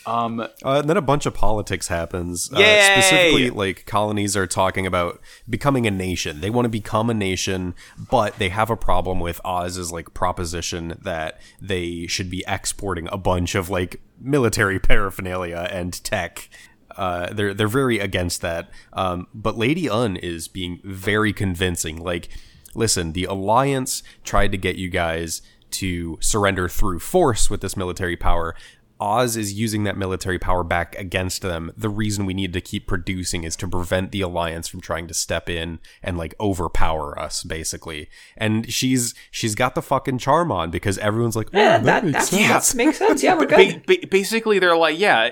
Um, Uh, and then a bunch of politics happens. Uh, specifically, like colonies are talking about becoming a nation. They want to become a nation, but they have a problem with Oz's like proposition that they should be exporting a bunch of like military paraphernalia and tech. Uh, they're they're very against that. Um, but Lady Une is being very convincing. Like, listen, the Alliance tried to get you guys to surrender through force with this military power. Oz is using that military power back against them. The reason we need to keep producing is to prevent the alliance from trying to step in and like overpower us, basically. And she's she's got the fucking charm on because everyone's like, oh, Yeah, that, that, makes that, sense. that makes sense. Yeah, we're good. ba- basically, they're like, yeah.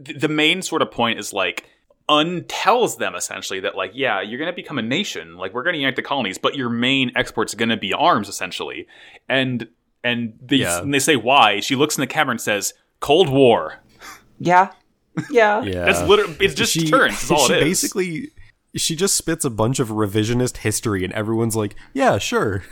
The main sort of point is like, Une tells them essentially that like, yeah, you're gonna become a nation. Like, we're gonna unite the colonies, but your main export's gonna be arms, essentially. And and they Yeah. and they say why. She looks in the camera and says, "Cold War." Yeah. Yeah. Yeah, That's literally. It's just she, turns. Is all she it is. basically she just spits a bunch of revisionist history, and everyone's like, yeah, sure.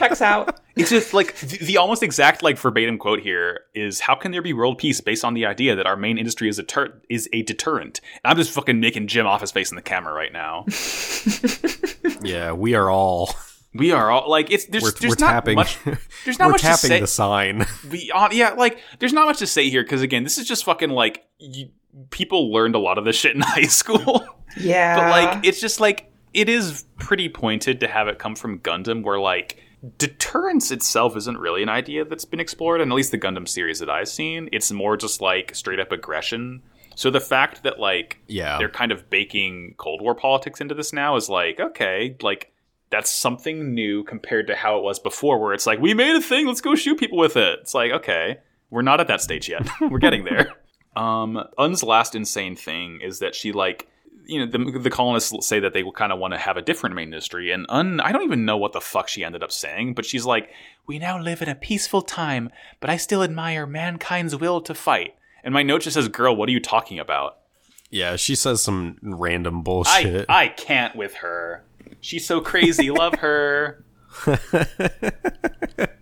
Checks out. It's just like the, the almost exact like verbatim quote here is how can there be world peace based on the idea that our main industry is a ter- is a deterrent? And I'm just fucking making Jim off his face in the camera right now. Yeah, we are all We are all like it's there's we're, there's we're not tapping. much there's not we're much to say. the sign. We uh, yeah like there's not much to say here because again this is just fucking like you, people learned a lot of this shit in high school. Yeah. but like it's just like it is pretty pointed to have it come from Gundam where like deterrence itself isn't really an idea that's been explored and at least the Gundam series that I've seen it's more just like straight up aggression. So the fact that like Yeah. they're kind of baking Cold War politics into this now is like okay like that's something new compared to how it was before where it's like we made a thing let's go shoot people with it. It's like okay we're not at that stage yet. We're getting there. Um une's last insane thing is that she like you know the, the colonists say that they kind of want to have a different main industry and une i don't even know what the fuck she ended up saying but she's like we now live in a peaceful time but i still admire mankind's will to fight. And my note just says girl what are you talking about? Yeah, she says some random i bullshit. i can't with her. She's so crazy. Love her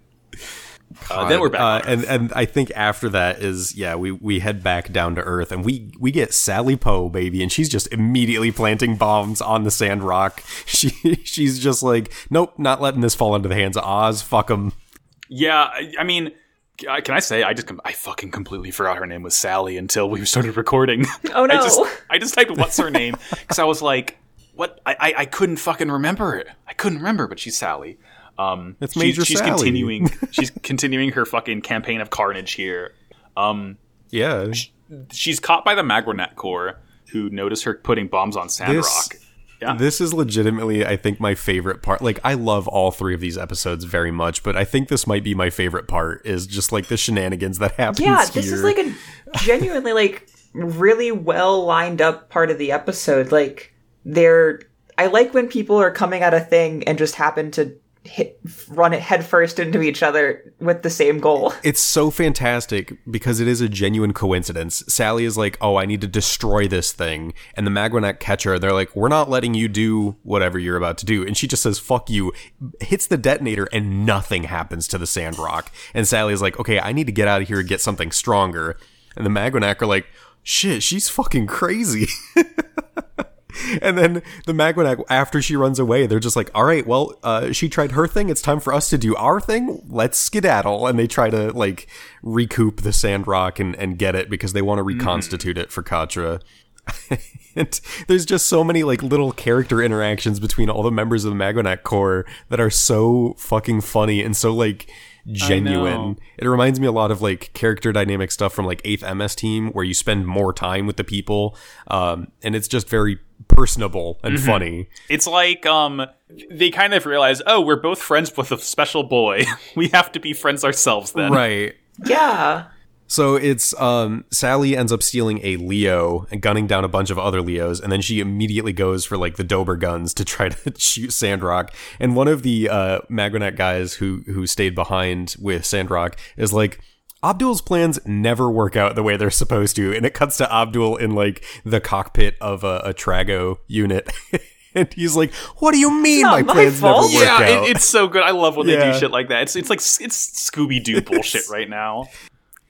uh, then we're back Uh, and and I think after that is yeah we we head back down to Earth and we we get Sally Po baby and she's just immediately planting bombs on the Sandrock. She she's just like nope not letting this fall into the hands of Oz. Fuck them. Yeah, I, I mean, can I say I just I fucking completely forgot her name was Sally until we started recording. Oh, no. I just I just typed what's her name because I was like, what? I, I I couldn't fucking remember it. I couldn't remember, but she's Sally. Um, It's she- Major she's Sally. continuing. she's continuing her fucking campaign of carnage here. Um, Yeah, she's caught by the Maganac Corps, who notice her putting bombs on Sandrock. This- Yeah. this is legitimately I think my favorite part. Like I love all three of these episodes very much, but I think this might be my favorite part. Is just like the shenanigans that happens. yeah, this here. is like a genuinely like really well lined up part of the episode. Like they're I like when people are coming at a thing and just happen to hit, run it headfirst into each other with the same goal. It's so fantastic because it is a genuine coincidence. Sally is like, "Oh, I need to destroy this thing," and the Maganac catch her. They're like, "We're not letting you do whatever you're about to do," and she just says, "Fuck you," hits the detonator, and nothing happens to the Sandrock. And Sally is like, "Okay, I need to get out of here and get something stronger." And the Maganac are like, "Shit, she's fucking crazy." and then the Maganac, after she runs away, they're just like, all right, well, uh, she tried her thing. It's time for us to do our thing. Let's skedaddle. And they try to like recoup the Sandrock and, and get it because they want to reconstitute it for Quatre. and there's just so many like little character interactions between all the members of the Maganac Corps that are so fucking funny and so like genuine. It reminds me a lot of like character dynamic stuff from like 8th MS team where you spend more time with the people um, and it's just very personable and funny. It's like um they kind of realize, oh, we're both friends with a special boy. we have to be friends ourselves then. Right. Yeah. So it's um Sally ends up stealing a Leo and gunning down a bunch of other Leos, and then she immediately goes for like the Dober guns to try to shoot Sandrock. And one of the uh Maganac guys who who stayed behind with Sandrock is like Abdul's plans never work out the way they're supposed to, and it cuts to Abdul in like the cockpit of a, a Trago unit. and he's like, "What do you mean my my plans fault." never work Yeah, out?" it, it's so good. I love when they do shit like that. It's it's like it's Scooby Doo bullshit right now.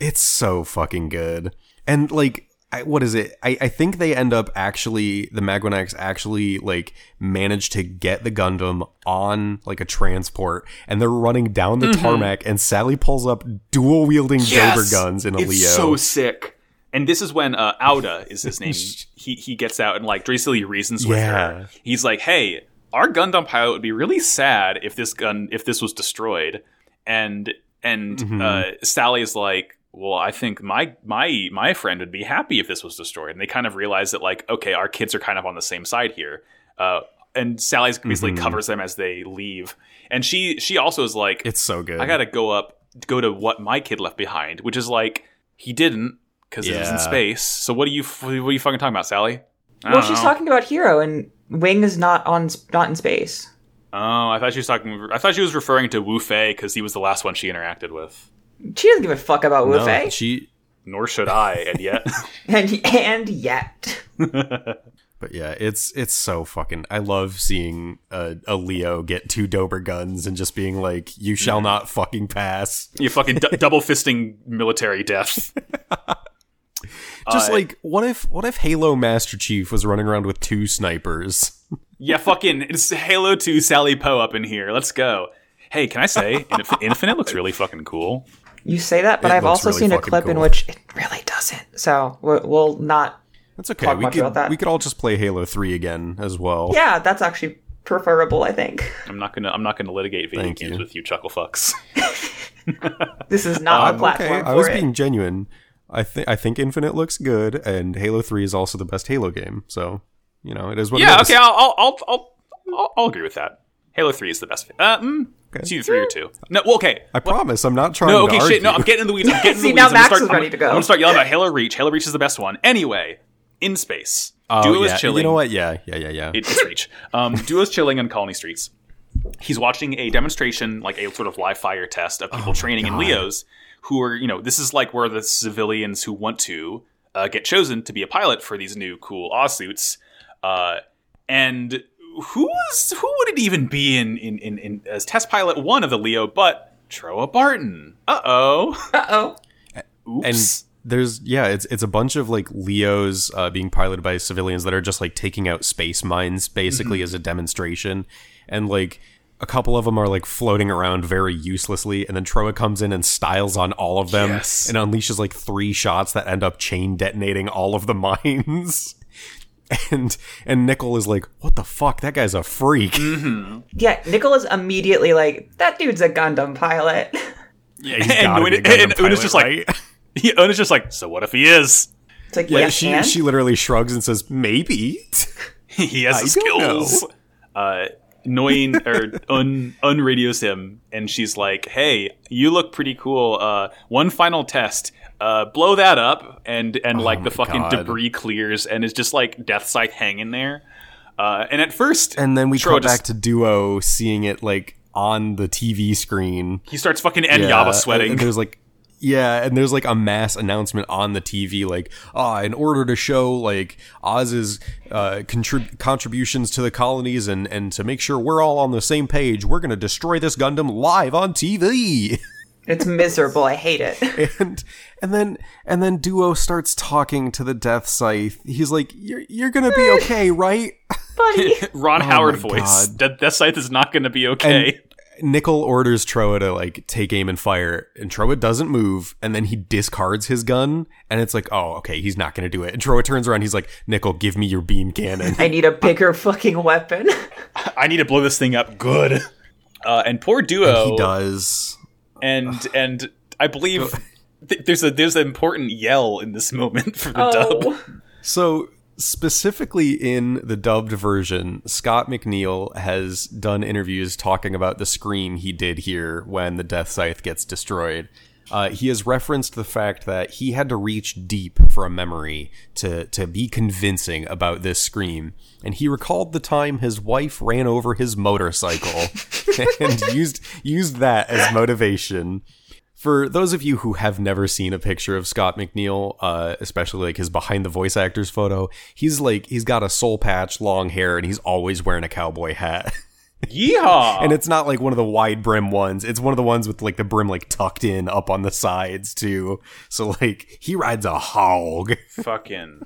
It's so fucking good. And like I, what is it? I, I think they end up actually the Maganacs actually like manage to get the Gundam on like a transport and they're running down the tarmac and Sally pulls up dual wielding Dober guns in a it's Leo. so sick. And this is when uh, Auda is his name. he he gets out and like Dracely reasons with Yeah. her. He's like, "Hey, our Gundam pilot would be really sad if this gun if this was destroyed." And and Mm-hmm. uh, Sally is like, "Well, I think my my my friend would be happy if this was destroyed." And they kind of realize that like, okay, our kids are kind of on the same side here. Uh, and Sally's basically Mm-hmm. covers them as they leave. And she she also is like, it's so good. I gotta go up, go to what my kid left behind, which is like he didn't because it was in space. So what are you, what are you fucking talking about, Sally? I Well, don't she's know. talking about Heero, and Wing is not on not in space. Oh, I thought she was talking. I thought she was referring to Wu Fei because he was the last one she interacted with. She doesn't give a fuck about Wu no, Fei. she Nor should I, and yet. And and yet, but yeah, it's it's so fucking I love seeing a, a Leo get two Dober guns and just being like, You shall not fucking pass. you fucking d- double fisting military death. Just Uh, like what if what if Halo Master Chief was running around with two snipers? Yeah, fucking it's Halo 2 Sally Po up in here. Let's go. Hey, can I say Inf- Infinite looks really fucking cool? You say that, but It I've also really seen a fucking clip in which it really doesn't. So we'll, we'll not. That's okay. Talk We much could about that. we could all just play Halo Three again as well. Yeah, that's actually preferable. I think I'm not gonna I'm not gonna litigate video Thank games you. with you chuckle fucks. this is not Um, a platform okay, for I was it. being genuine. I think I think Infinite looks good, and Halo Three is also the best Halo game. So you know it is what yeah, it is. okay, I'll I'll, I'll I'll I'll I'll agree with that. Halo Three is the best. Uh, mm, it's either three or two. No, well, okay. I promise I'm not trying to. No, to okay, argue. shit. No, I'm getting in the weeds. I'm getting in See, the weeds. now I'm gonna Max start, is I'm- ready to go. I'm gonna start yelling about Halo Reach. Halo Reach is the best one. Anyway, in space, Oh, Duo is chilling. You know what? Yeah, yeah, yeah, yeah. It, it's Reach. Um, Duo's chilling on Colony Streets. He's watching a demonstration, like a sort of live fire test of people training in Leos, who are, you know, this is like where the civilians who want to uh, get chosen to be a pilot for these new cool Oz suits. Uh, and who was who would it even be in, in, in, in as test pilot one of the Leo but Trowa Barton? Uh oh. Uh oh. Oops. and there's yeah it's it's a bunch of like leos uh, being piloted by civilians that are just like taking out space mines basically Mm-hmm. as a demonstration and like a couple of them are like floating around very uselessly and then trowa comes in and styles on all of them Yes. and unleashes like three shots that end up chain detonating all of the mines and and nichol is like what the fuck that guy's a freak Mm-hmm. Yeah, Nichol's immediately like, that dude's a Gundam pilot. yeah, he's And gotta be a it- and Gundam Una's just pilot, like- right? Yeah, and it's just like, so what if he is? It's like, yeah yes, she and? she literally shrugs and says maybe he has the I don't skills. Uh, Noin or un unradios him, and she's like, "Hey, you look pretty cool. Uh, one final test. Uh, blow that up, and and like the Oh fucking God. debris clears, and it's just like Death Scythe hanging there. Uh, and at first, And then we cut just- back to Duo seeing it like on the TV screen. He starts fucking Enyaba sweating. And there's like yeah, and there's like a mass announcement on the TV, like, ah, in order to show like Oz's uh, contrib- contributions to the colonies and and to make sure we're all on the same page, we're gonna destroy this Gundam live on TV. It's miserable. I hate it. and and then and then Duo starts talking to the Death Scythe. He's like, "You're you're gonna be okay, right?" Buddy. Ron Oh Howard my voice. God. That that scythe is not going to be okay. Nichol orders Trowa to like take aim and fire, and Trowa doesn't move, and then he discards his gun, and it's like, oh, okay, he's not gonna do it. And Trowa turns around, he's like, Nichol, give me your beam cannon. I need a bigger fucking weapon. I need to blow this thing up good. Uh, and poor Duo. he does. And and I believe th- there's a there's an important yell in this moment for the dub. Oh. So specifically in the dubbed version, Scott McNeil has done interviews talking about the scream he did here when the Death Scythe gets destroyed. Uh, he has referenced the fact that he had to reach deep for a memory to to be convincing about this scream, and he recalled the time his wife ran over his motorcycle and used used that as motivation. For those of you who have never seen a picture of Scott McNeil, uh, especially like his behind the voice actors photo, he's like he's got a soul patch, long hair, and he's always wearing a cowboy hat. Yeehaw! and it's not like one of the wide brim ones. It's one of the ones with like the brim like tucked in up on the sides too. So like he rides a hog. fucking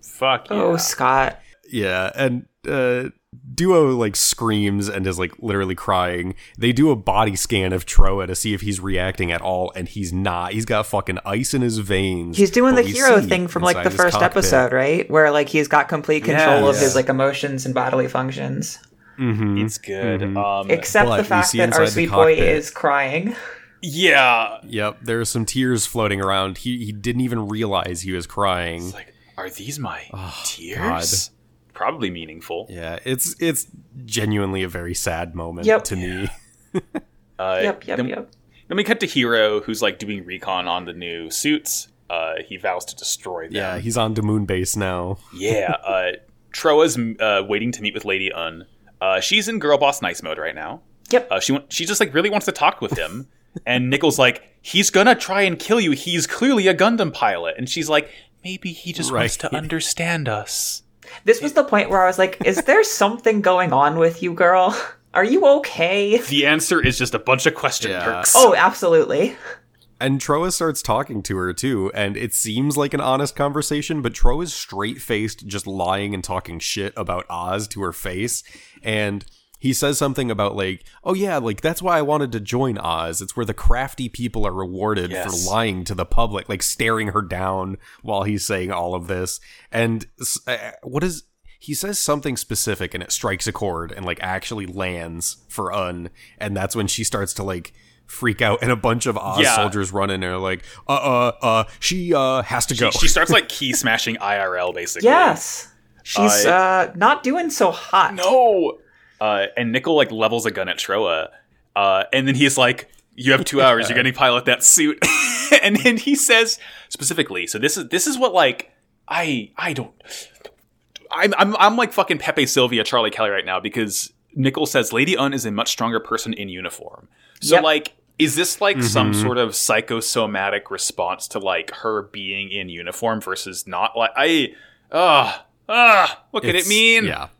fuck yeah. Oh, Scott. Yeah, and uh Duo like screams and is like literally crying. They do a body scan of Trowa to see if he's reacting at all, and he's not. He's got fucking ice in his veins. He's doing the hero thing from like the first cockpit. episode, right? Where like he's got complete control of Yes. his like emotions and bodily functions. Mhm. it's good. Um, Except the fact that our sweet boy is crying. yeah. Yep, there are some tears floating around. He he didn't even realize he was crying. It's like, are these my Oh, tears? Probably meaningful. Yeah, it's it's genuinely a very sad moment Yep. to me. Uh, Yep, yep, then, yep. Then we cut to Heero, who's like doing recon on the new suits. Uh, he vows to destroy them. Yeah, he's on the moon base now. Yeah, uh, Trowa's uh, waiting to meet with Lady Une. Uh, she's in girl boss nice mode right now. Yep. Uh, she wa- she just like really wants to talk with him, and Nichol's like, he's gonna try and kill you. He's clearly a Gundam pilot, and she's like, maybe he just wants to understand us. This was the point where I was like, is there something going on with you, girl? Are you okay? The answer is just a bunch of question Yeah. marks. Oh, absolutely. And Trowa starts talking to her too, and it seems like an honest conversation, but Trowa's straight faced, just lying and talking shit about Oz to her face. And he says something about, like, oh yeah, like that's why I wanted to join Oz. It's where the crafty people are rewarded Yes. for lying to the public, like staring her down while he's saying all of this. And uh, what is. He says something specific and it strikes a chord and like actually lands for Une, and that's when she starts to like freak out and a bunch of Oz Yeah. soldiers run in there like, uh uh uh, she uh has to she, go. she starts like key smashing IRL basically. Yes. She's Uh, uh, not doing so hot. No. Uh, and Nichol like levels a gun at Trowa, uh, and then he's like, "You have two hours. You're going to pilot that suit." and then he says specifically, "So this is this is what like I I don't I'm I'm I'm like fucking Pepe Sylvia, Charlie Kelly right now because Nichol says Lady Une is a much stronger person in uniform. So Yep. like." Is this like some sort of psychosomatic response to like her being in uniform versus not? Like I, ah, ah, what could it mean? Yeah.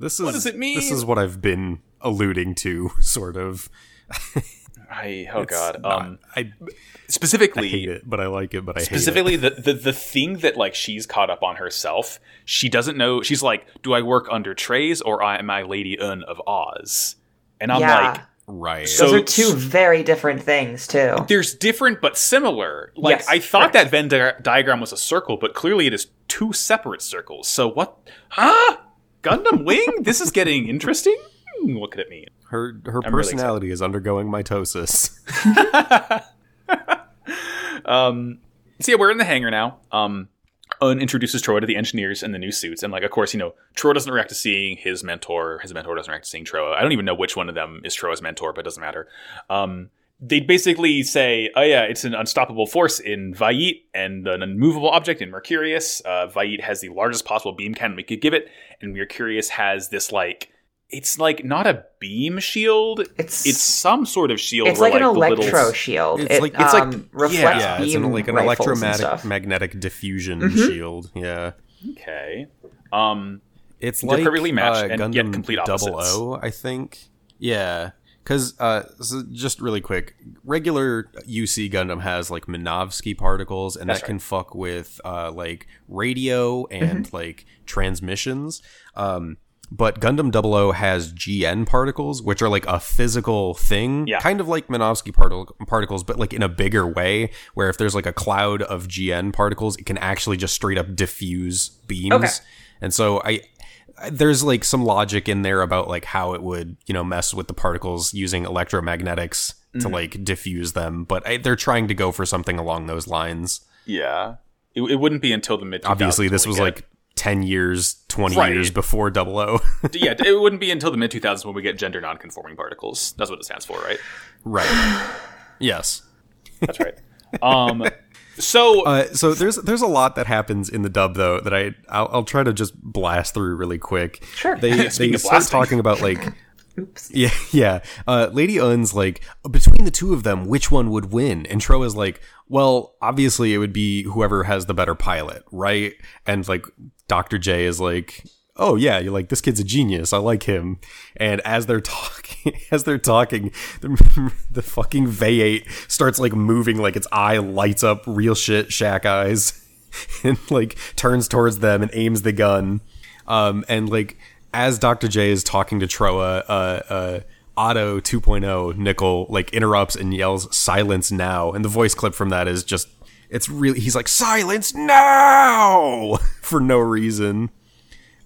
This is What does it mean? This is what I've been alluding to, sort of. I oh It's god. not- Um I, I specifically hate it, but I like it, but I specifically the, the the thing that like she's caught up on herself, she doesn't know she's like, Do I work under Treize or am I Lady Une of Oz? And I'm yeah. like hate it. Right. So- Those are two very different things, too. there's different but similar. Like Yes, I thought correct. that Venn di- diagram was a circle, but clearly it is two separate circles. So what huh? Gundam Wing? this is getting interesting. What could it mean? her her I'm really personality is undergoing mitosis. Um, so yeah, we're in the hangar now. Um, Une introduces Trowa to the engineers and the new suits, and like, of course, you know, Trowa doesn't react to seeing his mentor. His mentor doesn't react to seeing Troa. I don't even know which one of them is Trowa's mentor, but it doesn't matter. Um, they basically say, "Oh yeah, it's an unstoppable force in Vait and an unmovable object in Mercurius. Uh, Vait has the largest possible beam cannon we could give it, and Mercurius has this like." It's like not a beam shield. It's- it's some sort of shield. It's where, like an the little- electro shield. It's it like- it's like- um, reflects yeah, it's beam an, like an electromagnetic magnetic diffusion shield. Yeah. Okay. Um. It's They're like perfectly matched uh, and Gundam yet complete Double opposites. O, I think. Yeah, because uh, so just really quick, regular UC Gundam has like Minovsky particles, and That's that right. can fuck with uh, like radio and Mm-hmm. like transmissions. Um, but Gundam Double O has GN particles, which are like a physical thing, Yeah. kind of like Minovsky particle- particles, but like in a bigger way. Where if there's like a cloud of GN particles, it can actually just straight up diffuse beams. Okay. And so I there's like some logic in there about like how it would you know mess with the particles using electromagnetics Mm-hmm. to like diffuse them but I, they're trying to go for something along those lines Yeah. It, it wouldn't be until the mid. obviously this was like 10 years 20 Right. years before double o get- yeah. It wouldn't be until the mid 2000s when we get gender non-conforming particles. That's what it stands for, right? right yes That's right. Um. So uh, so there's there's a lot that happens in the dub though that I I'll, I'll try to just blast through really quick. Sure. They Speaking they start blasting. talking about like Oops. Yeah, yeah. Uh, Lady Une's like, between the two of them, which one would win? And Tro is like, well, obviously it would be whoever has the better pilot, right? And like, Dr. J is like, oh yeah, you're like, this kid's a genius. I like him. And as they're talking, as they're talking, the, the fucking V8 starts like moving, like its eye lights up real shit, shack eyes, and like turns towards them and aims the gun. Um, and like, as Dr. J is talking to Trowa, uh, uh, Otto 2.0 Nichol like interrupts and yells silence now and the voice clip from that is just it's really he's like silence now for no reason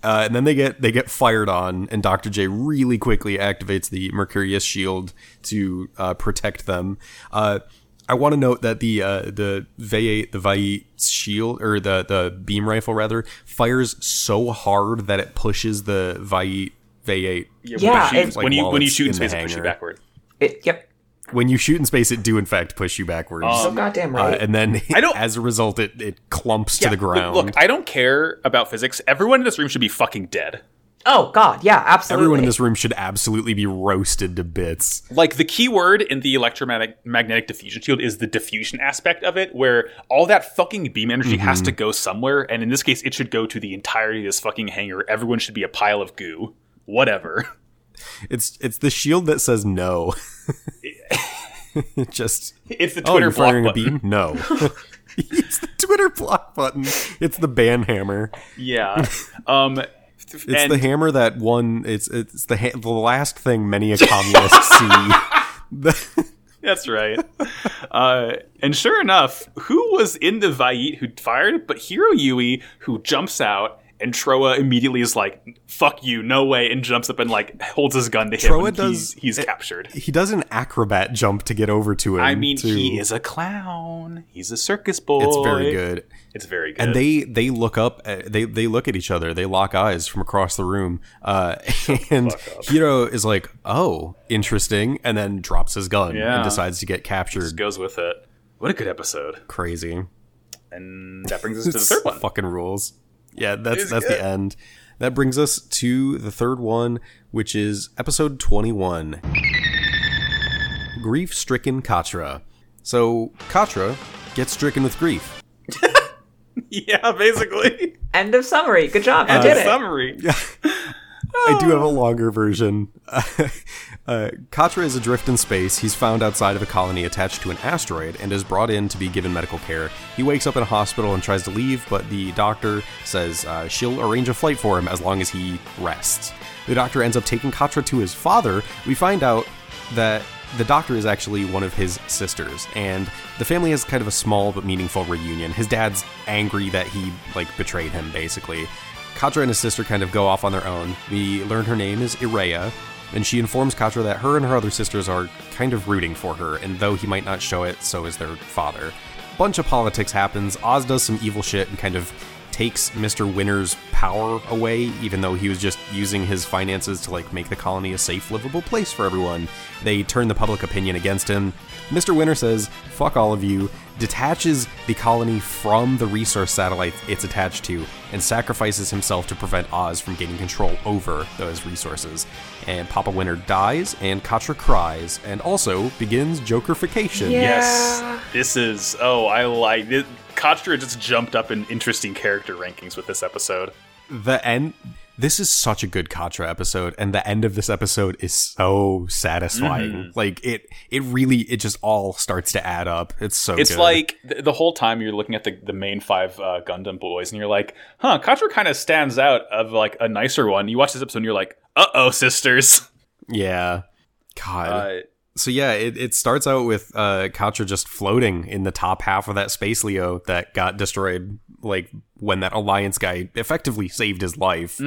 uh, and then they get they get fired on and Dr. J really quickly activates the Mercurius shield to uh, protect them uh, I want to note that the uh, the V8 the Vait shield or the the beam rifle rather fires so hard that it pushes the Vait V8 yeah, Yeah, when you, it's- when you when you shoot in in space, it pushes you backward. It, yep. When you shoot in space, it do in fact push you backwards. So Um, goddamn uh, right. and then I don't- as a result, it, it clumps Yeah, to the ground. Look, I don't care about physics. Everyone in this room should be fucking dead. oh god, yeah, absolutely. Everyone in this room should absolutely be roasted to bits. Like the key word in the electromagnetic magnetic diffusion shield is the diffusion aspect of it, where all that fucking beam energy has Mm-hmm. to go somewhere, and in this case, it should go to the entirety of this fucking hangar. Everyone should be a pile of goo. Whatever. It's it's the shield that says no. Just It's the oh, Twitter block firing a button. beam. No, it's the Twitter block button. It's the ban hammer. Yeah. Um. It's and the hammer that won. It's it's the ha- the last thing many a communist see. That's right. Uh, and sure enough, who was in the Vait who fired? But Heero Yuy, who jumps out, and Trowa immediately is like, "Fuck you, no way!" and jumps up and like holds his gun to him. Trowa does- He's, he's captured. he does an acrobat jump to get over to him. I mean, too. he is a clown. He's a circus boy. It's very good. It's very good. and they they look up they they look at each other they lock eyes from across the room uh and heero is like oh interesting and then drops his gun Yeah. and decides to get captured just goes with it. What a good episode. crazy And that brings us to the third one. fucking rules yeah that's that's good. the end that brings us to the third one which is episode 21 grief stricken quatre so quatre gets stricken with grief yeah, basically. End of summary. Good job. You And did a it. summary. I do have a longer version. Uh, Quatre is adrift in space. He's found outside of a colony attached to an asteroid and is brought in to be given medical care. He wakes up in a hospital and tries to leave, but the doctor says uh, she'll arrange a flight for him as long as he rests. The doctor ends up taking Quatre to his father. We find out that the doctor is actually one of his sisters, and the family has kind of a small but meaningful reunion. His dad's angry that he like betrayed him, basically. Quatre and his sister kind of go off on their own. We learn her name is Iria, and she informs Quatre that her and her other sisters are kind of rooting for her, and though he might not show it, so is their father. Bunch of politics happens. Oz does some evil shit and kind of takes Mr. Winner's power away, even though he was just using his finances to like make the colony a safe, livable place for everyone. They turn the public opinion against him. Mr. Winner says, fuck all of you, detaches the colony from the resource satellite it's attached to, and sacrifices himself to prevent Oz from gaining control over those resources. And Papa Winner dies, and Quatre cries, and also begins Jokerfication. Yeah. Yes, this is. Oh, I like it. Quatre just jumped up in interesting character rankings with this episode. The end. This is such a good Quatre episode, and the end of this episode is so satisfying. Mm-hmm. Like it, it really, it just all starts to add up. It's so. It's good. like th- the whole time you're looking at the, the main five uh, Gundam boys, and you're like, huh, Quatre kind of stands out of like a nicer one. You watch this episode, and you're like, uh oh, sisters. yeah. God. Uh, so yeah, it, it starts out with uh Quatre just floating in the top half of that space Leo that got destroyed like when that alliance guy effectively saved his life.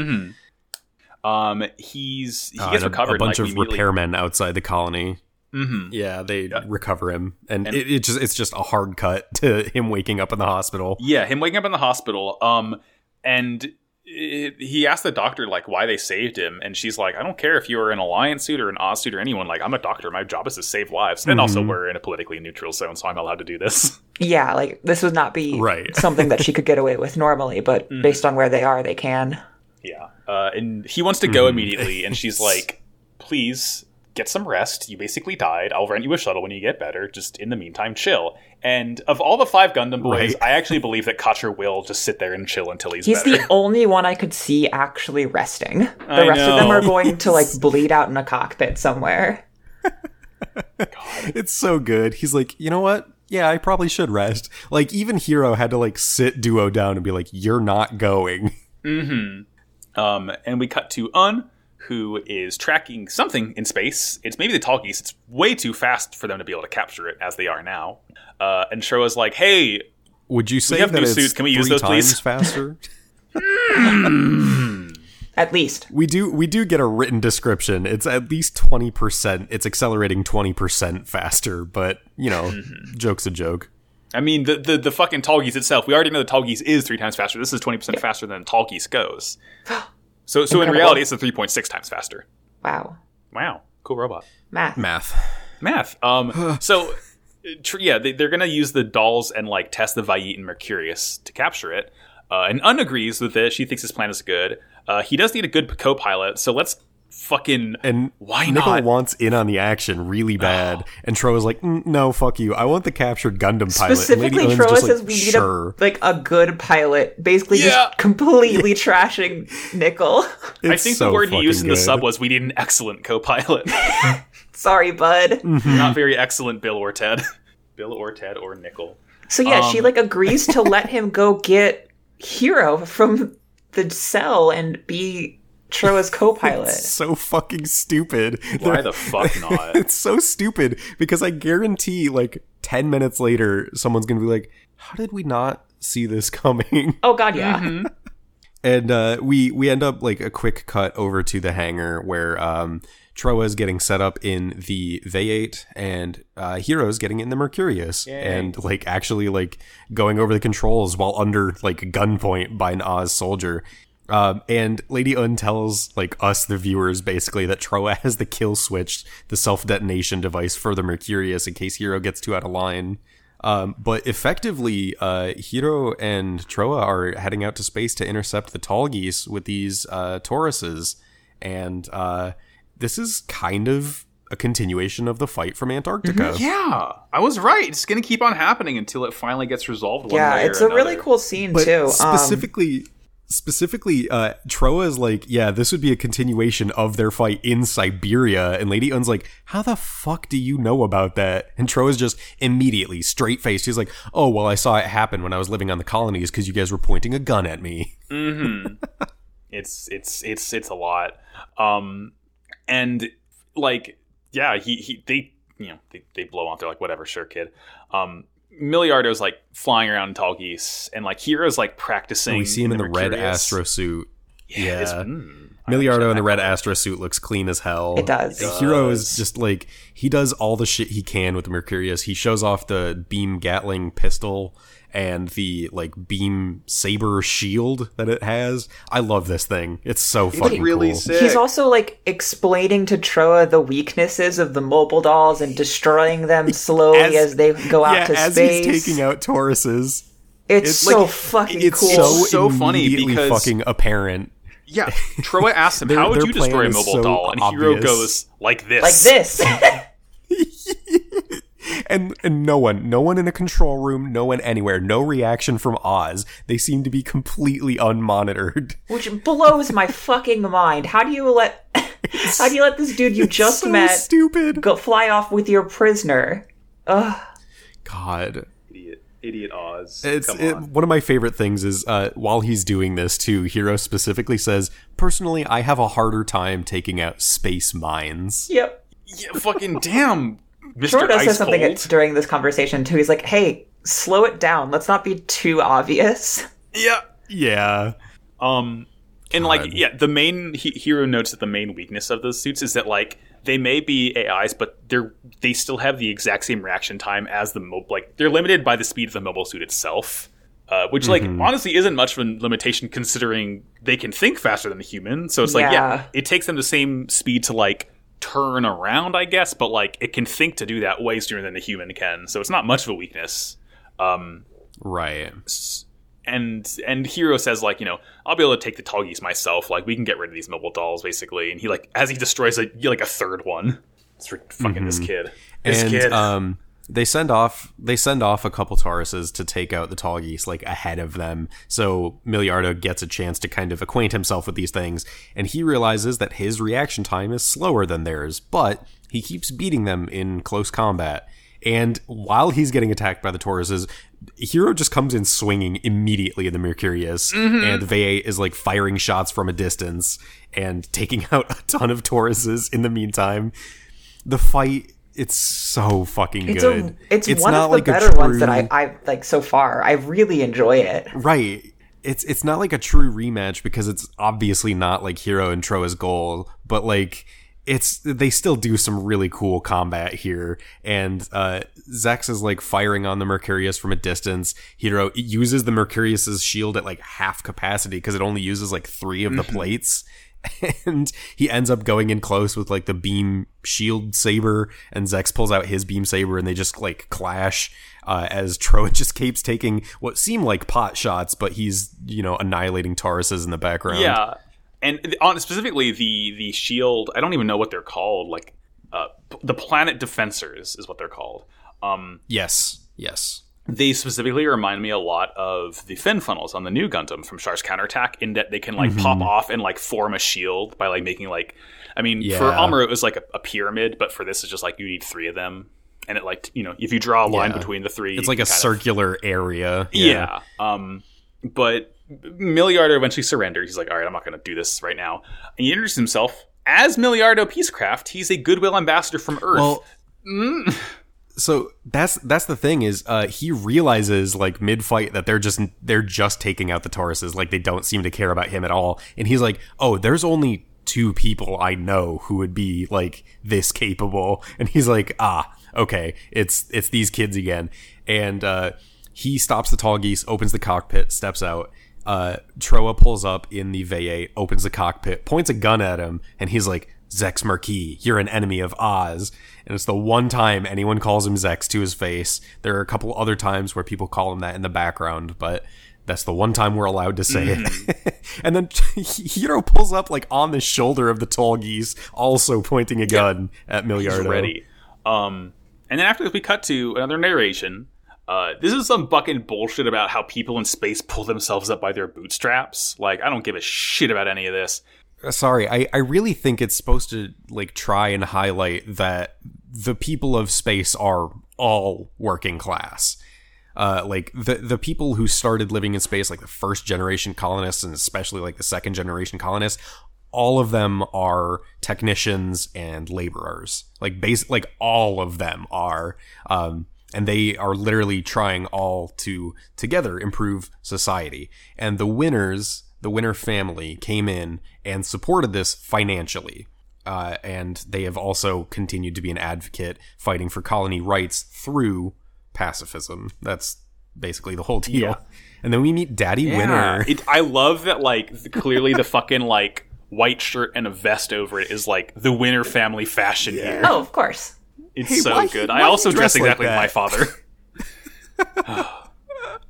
um, he's he Uh, gets a, recovered. a bunch like, of repairmen outside the colony. Mhm. Yeah, they Yeah. recover him, and, And- it, it just it's just a hard cut to him waking up in the hospital. Yeah, him waking up in the hospital. Um, and it, he asked the doctor like why they saved him, and she's like, I don't care if you're an alliance suit or an Oz suit or anyone. Like, I'm a doctor. My job is to save lives. And also, Mhm. we're in a politically neutral zone, so I'm allowed to do this. Yeah, like this would not be Right. something that she could get away with normally, but Mm-hmm. based on where they are, they can. yeah. Uh, and he wants to go Mhm. immediately, and she's like, please. Get some rest. You basically died. I'll rent you a shuttle when you get better. Just in the meantime, chill. And of all the five Gundam boys, Right. I actually believe that Quatre will just sit there and chill until he's, He's better. the only one I could see actually resting. The I rest of them are going to like bleed out in a cockpit somewhere. It's so good. He's like, you know what? Yeah, I probably should rest. Like even Heero had to like sit Duo down and be like, "You're not going." Mm-hmm. Um, and we cut to Une, who is tracking something in space. It's maybe the Tallgeese. It's way too fast for them to be able to capture it as they are now. Uh, and Showa's like, "Hey, Would you say we have that new it's suits. Can we use three those, please? times faster? At least. we do we do get a written description. It's at least twenty percent. It's accelerating twenty percent faster, but you know, Mm-hmm. joke's a joke. I mean the, the the fucking Tallgeese itself. We already know the Tallgeese is three times faster. This is twenty percent faster than Tallgeese goes. So so in reality, it's a three point six times faster. Wow. Wow, cool robot. Math. Math. Math. Um, so, uh, tr- yeah, they, they're going to use the dolls and like test the Vayet and Mercurius to capture it. Uh, and Une agrees with it. She thinks his plan is good. Uh, he does need a good co-pilot, so let's fucking And Why Nichol not? wants in on the action really bad, and Tro is like, "Mm, "No, fuck you. I want the captured Gundam pilot." Lady Specifically, Une's Trowa just like, says we need "Sure." a like a good pilot, basically Yeah. just completely trashing Nichol. I think so the word he used in fucking the sub was we need an excellent co-pilot, Sorry, bud. not very excellent Bill or Ted. Bill or Ted or Nichol. So yeah, she Um, like agrees to let him go get Heero from the cell and be Trowa's co-pilot. It's so fucking stupid. Why They're- the fuck not? it's so stupid because I guarantee, like ten minutes later, someone's gonna be like, "How did we not see this coming?" oh god, yeah. Mm-hmm. and uh, we we end up like a quick cut over to the hangar where um, Trowa is getting set up in the V8 and uh, Heero's getting in the Mercurius and like actually like going over the controls while under like gunpoint by an Oz soldier. Um, and Lady Une tells like us the viewers basically that Trowa has the kill switch, the self detonation device for the Mercurius in case Heero gets too out of line. Um, but effectively, uh, Heero and Trowa are heading out to space to intercept the Tallgeese with these uh, Tauruses, and uh, this is kind of a continuation of the fight from Antarctica. Yeah, I was right. It's going to keep on happening until it finally gets resolved. One Yeah, way or it's a really cool scene But too. Um, specifically, uh, Trowa is like, yeah, this would be a continuation of their fight in Siberia, and Lady Une's like, how the fuck do you know about that? And Trowa's just immediately straight faced. He's like, oh well, I saw it happen when I was living on the colonies because you guys were pointing a gun at me. it's it's it's it's a lot um and like yeah he he they you know they, they blow on they're like whatever sure kid um Milliardo's like flying around in Tallgeese and like Heero's like practicing we see him in the, red Mercurius. Astro suit. Yeah. It's- mm, I Milliardo in the red Astro suit looks clean as hell. It does. The It heero is just like he does all the shit he can with the Mercurius. He shows off the beam Gatling pistol and the like beam saber shield that it has. I love this thing. It's so fucking really cool. sick. He's also like explaining to Trowa the weaknesses of the mobile dolls and destroying them slowly As- as, they go out yeah, to as space. he's taking out Tauruses, it's, it's so like- fucking it's cool. so so funny because- fucking apparent. Yeah, Trowa asks him, "How would you destroy a mobile so doll?" And Heero goes like this. like this. and and no one, no one in a control room, no one anywhere, no reaction from Oz. They seem to be completely unmonitored. Which blows my fucking mind. How do you let how do you let this dude you just so met stupid. go fly off with your prisoner? Ugh. God, Idiot, idiot Oz. it's Come it, one of my favorite things is uh, while he's doing this too. Heero specifically says, "Personally, I have a harder time taking out space mines." Yep. Yeah, fucking damn, Mr. Trowa does say something Cold. during this conversation too. He's like, "Hey, slow it down. Let's not be too obvious." Yeah. Yeah, Um, and God. like, yeah, the main he- Heero notes that the main weakness of those suits is that like they may be AIs, but they're they still have the exact same reaction time as the mobile. Like they're limited by the speed of the mobile suit itself. Uh, which, like, Mm-hmm. honestly, isn't much of a limitation considering they can think faster than the human. So it's like, yeah, Yeah. it takes them the same speed to like turn around, I guess, but like it can think to do that way sooner than the human can. So it's not much of a weakness. Um, right. and and Heero says like you know i'll be able to take the geese myself like we can get rid of these mobile dolls basically and he like as he destroys a like a third one it's for fucking this kid this and kid um they send off they send off a couple Tauruses to take out the Tallgeese like ahead of them. So Milliardo gets a chance to kind of acquaint himself with these things, and he realizes that his reaction time is slower than theirs, but he keeps beating them in close combat. And while he's getting attacked by the Tauruses, Heero just comes in swinging immediately in the Mercurius, mm-hmm. and Vayeate is like firing shots from a distance and taking out a ton of Tauruses in the meantime. The fight, it's so fucking It's good. a, it's, one not of the like better ones that I I like so far. I really enjoy it. Right. It's it's not like a true rematch because it's obviously not like Heero and Trowa's goal, but like it's they still do some really cool combat here. And uh Zechs is like firing on the Mercurius from a distance. Heero uses the Mercurius's shield at like half capacity because it only uses like three of the plates. And he ends up going in close with like the beam shield saber, and Zechs pulls out his beam saber, and they just like clash uh, as Trowa just keeps taking what seem like pot shots, but he's you know annihilating Tauruses in the background. yeah and on specifically the the shield i don't even know what they're called like uh the planet defensors is what they're called um Yes. Yes. They specifically remind me a lot of the fin funnels on the Nu Gundam from Char's counterattack in that they can like pop off and like form a shield by like making like I mean for Yeah. Amuro it was like a, a pyramid, but for this it's just like you need three of them. And it like you know, if you draw a line Yeah. between the three It's like a kind of- circular area. yeah. Um but Milliardo eventually surrenders. He's like, all right, I'm not gonna do this right now. And he introduces himself as Milliardo Peacecraft. He's a goodwill ambassador from Earth. Well, so that's that's the thing is uh, he realizes like mid fight that they're just they're just taking out the Tauruses. Like they don't seem to care about him at all. And he's like oh there's only two people I know who would be like this capable. And he's like ah okay. It's it's these kids again. And uh, he stops the Tallgeese opens the cockpit steps out. Uh, Trowa pulls up in the Vayeate opens the cockpit points a gun at him and he's like Zechs Merquise, you're an enemy of Oz. And it's the one time anyone calls him Zechs to his face. There are a couple other times where people call him that in the background, but that's the one time we're allowed to say it. and then Heero pulls up like on the shoulder of the Tallgeese, also pointing a gun at Milliardo. He's ready. Um, and then after this, we cut to another narration. Uh, this is some fucking bullshit about how people in space pull themselves up by their bootstraps. Like, I don't give a shit about any of this. Uh, Sorry, I, I really think it's supposed to like try and highlight that the people of space are all working class. Uh, like the the people who started living in space, like the first generation colonists, and especially like the second generation colonists, all of them are technicians and laborers. Like base, like all of them are, um, and they are literally trying all to together improve society. And the winners, the Winner family came in and supported this financially. Uh, and they have also continued to be an advocate fighting for colony rights through pacifism. That's basically the whole deal. Yeah. And then we meet Daddy Winner. It, I love that. Like clearly, the fucking like white shirt and a vest over it is like the Winner family fashion here. Oh, of course. It's Hey, so why- good. why I also dress dress like exactly like my father.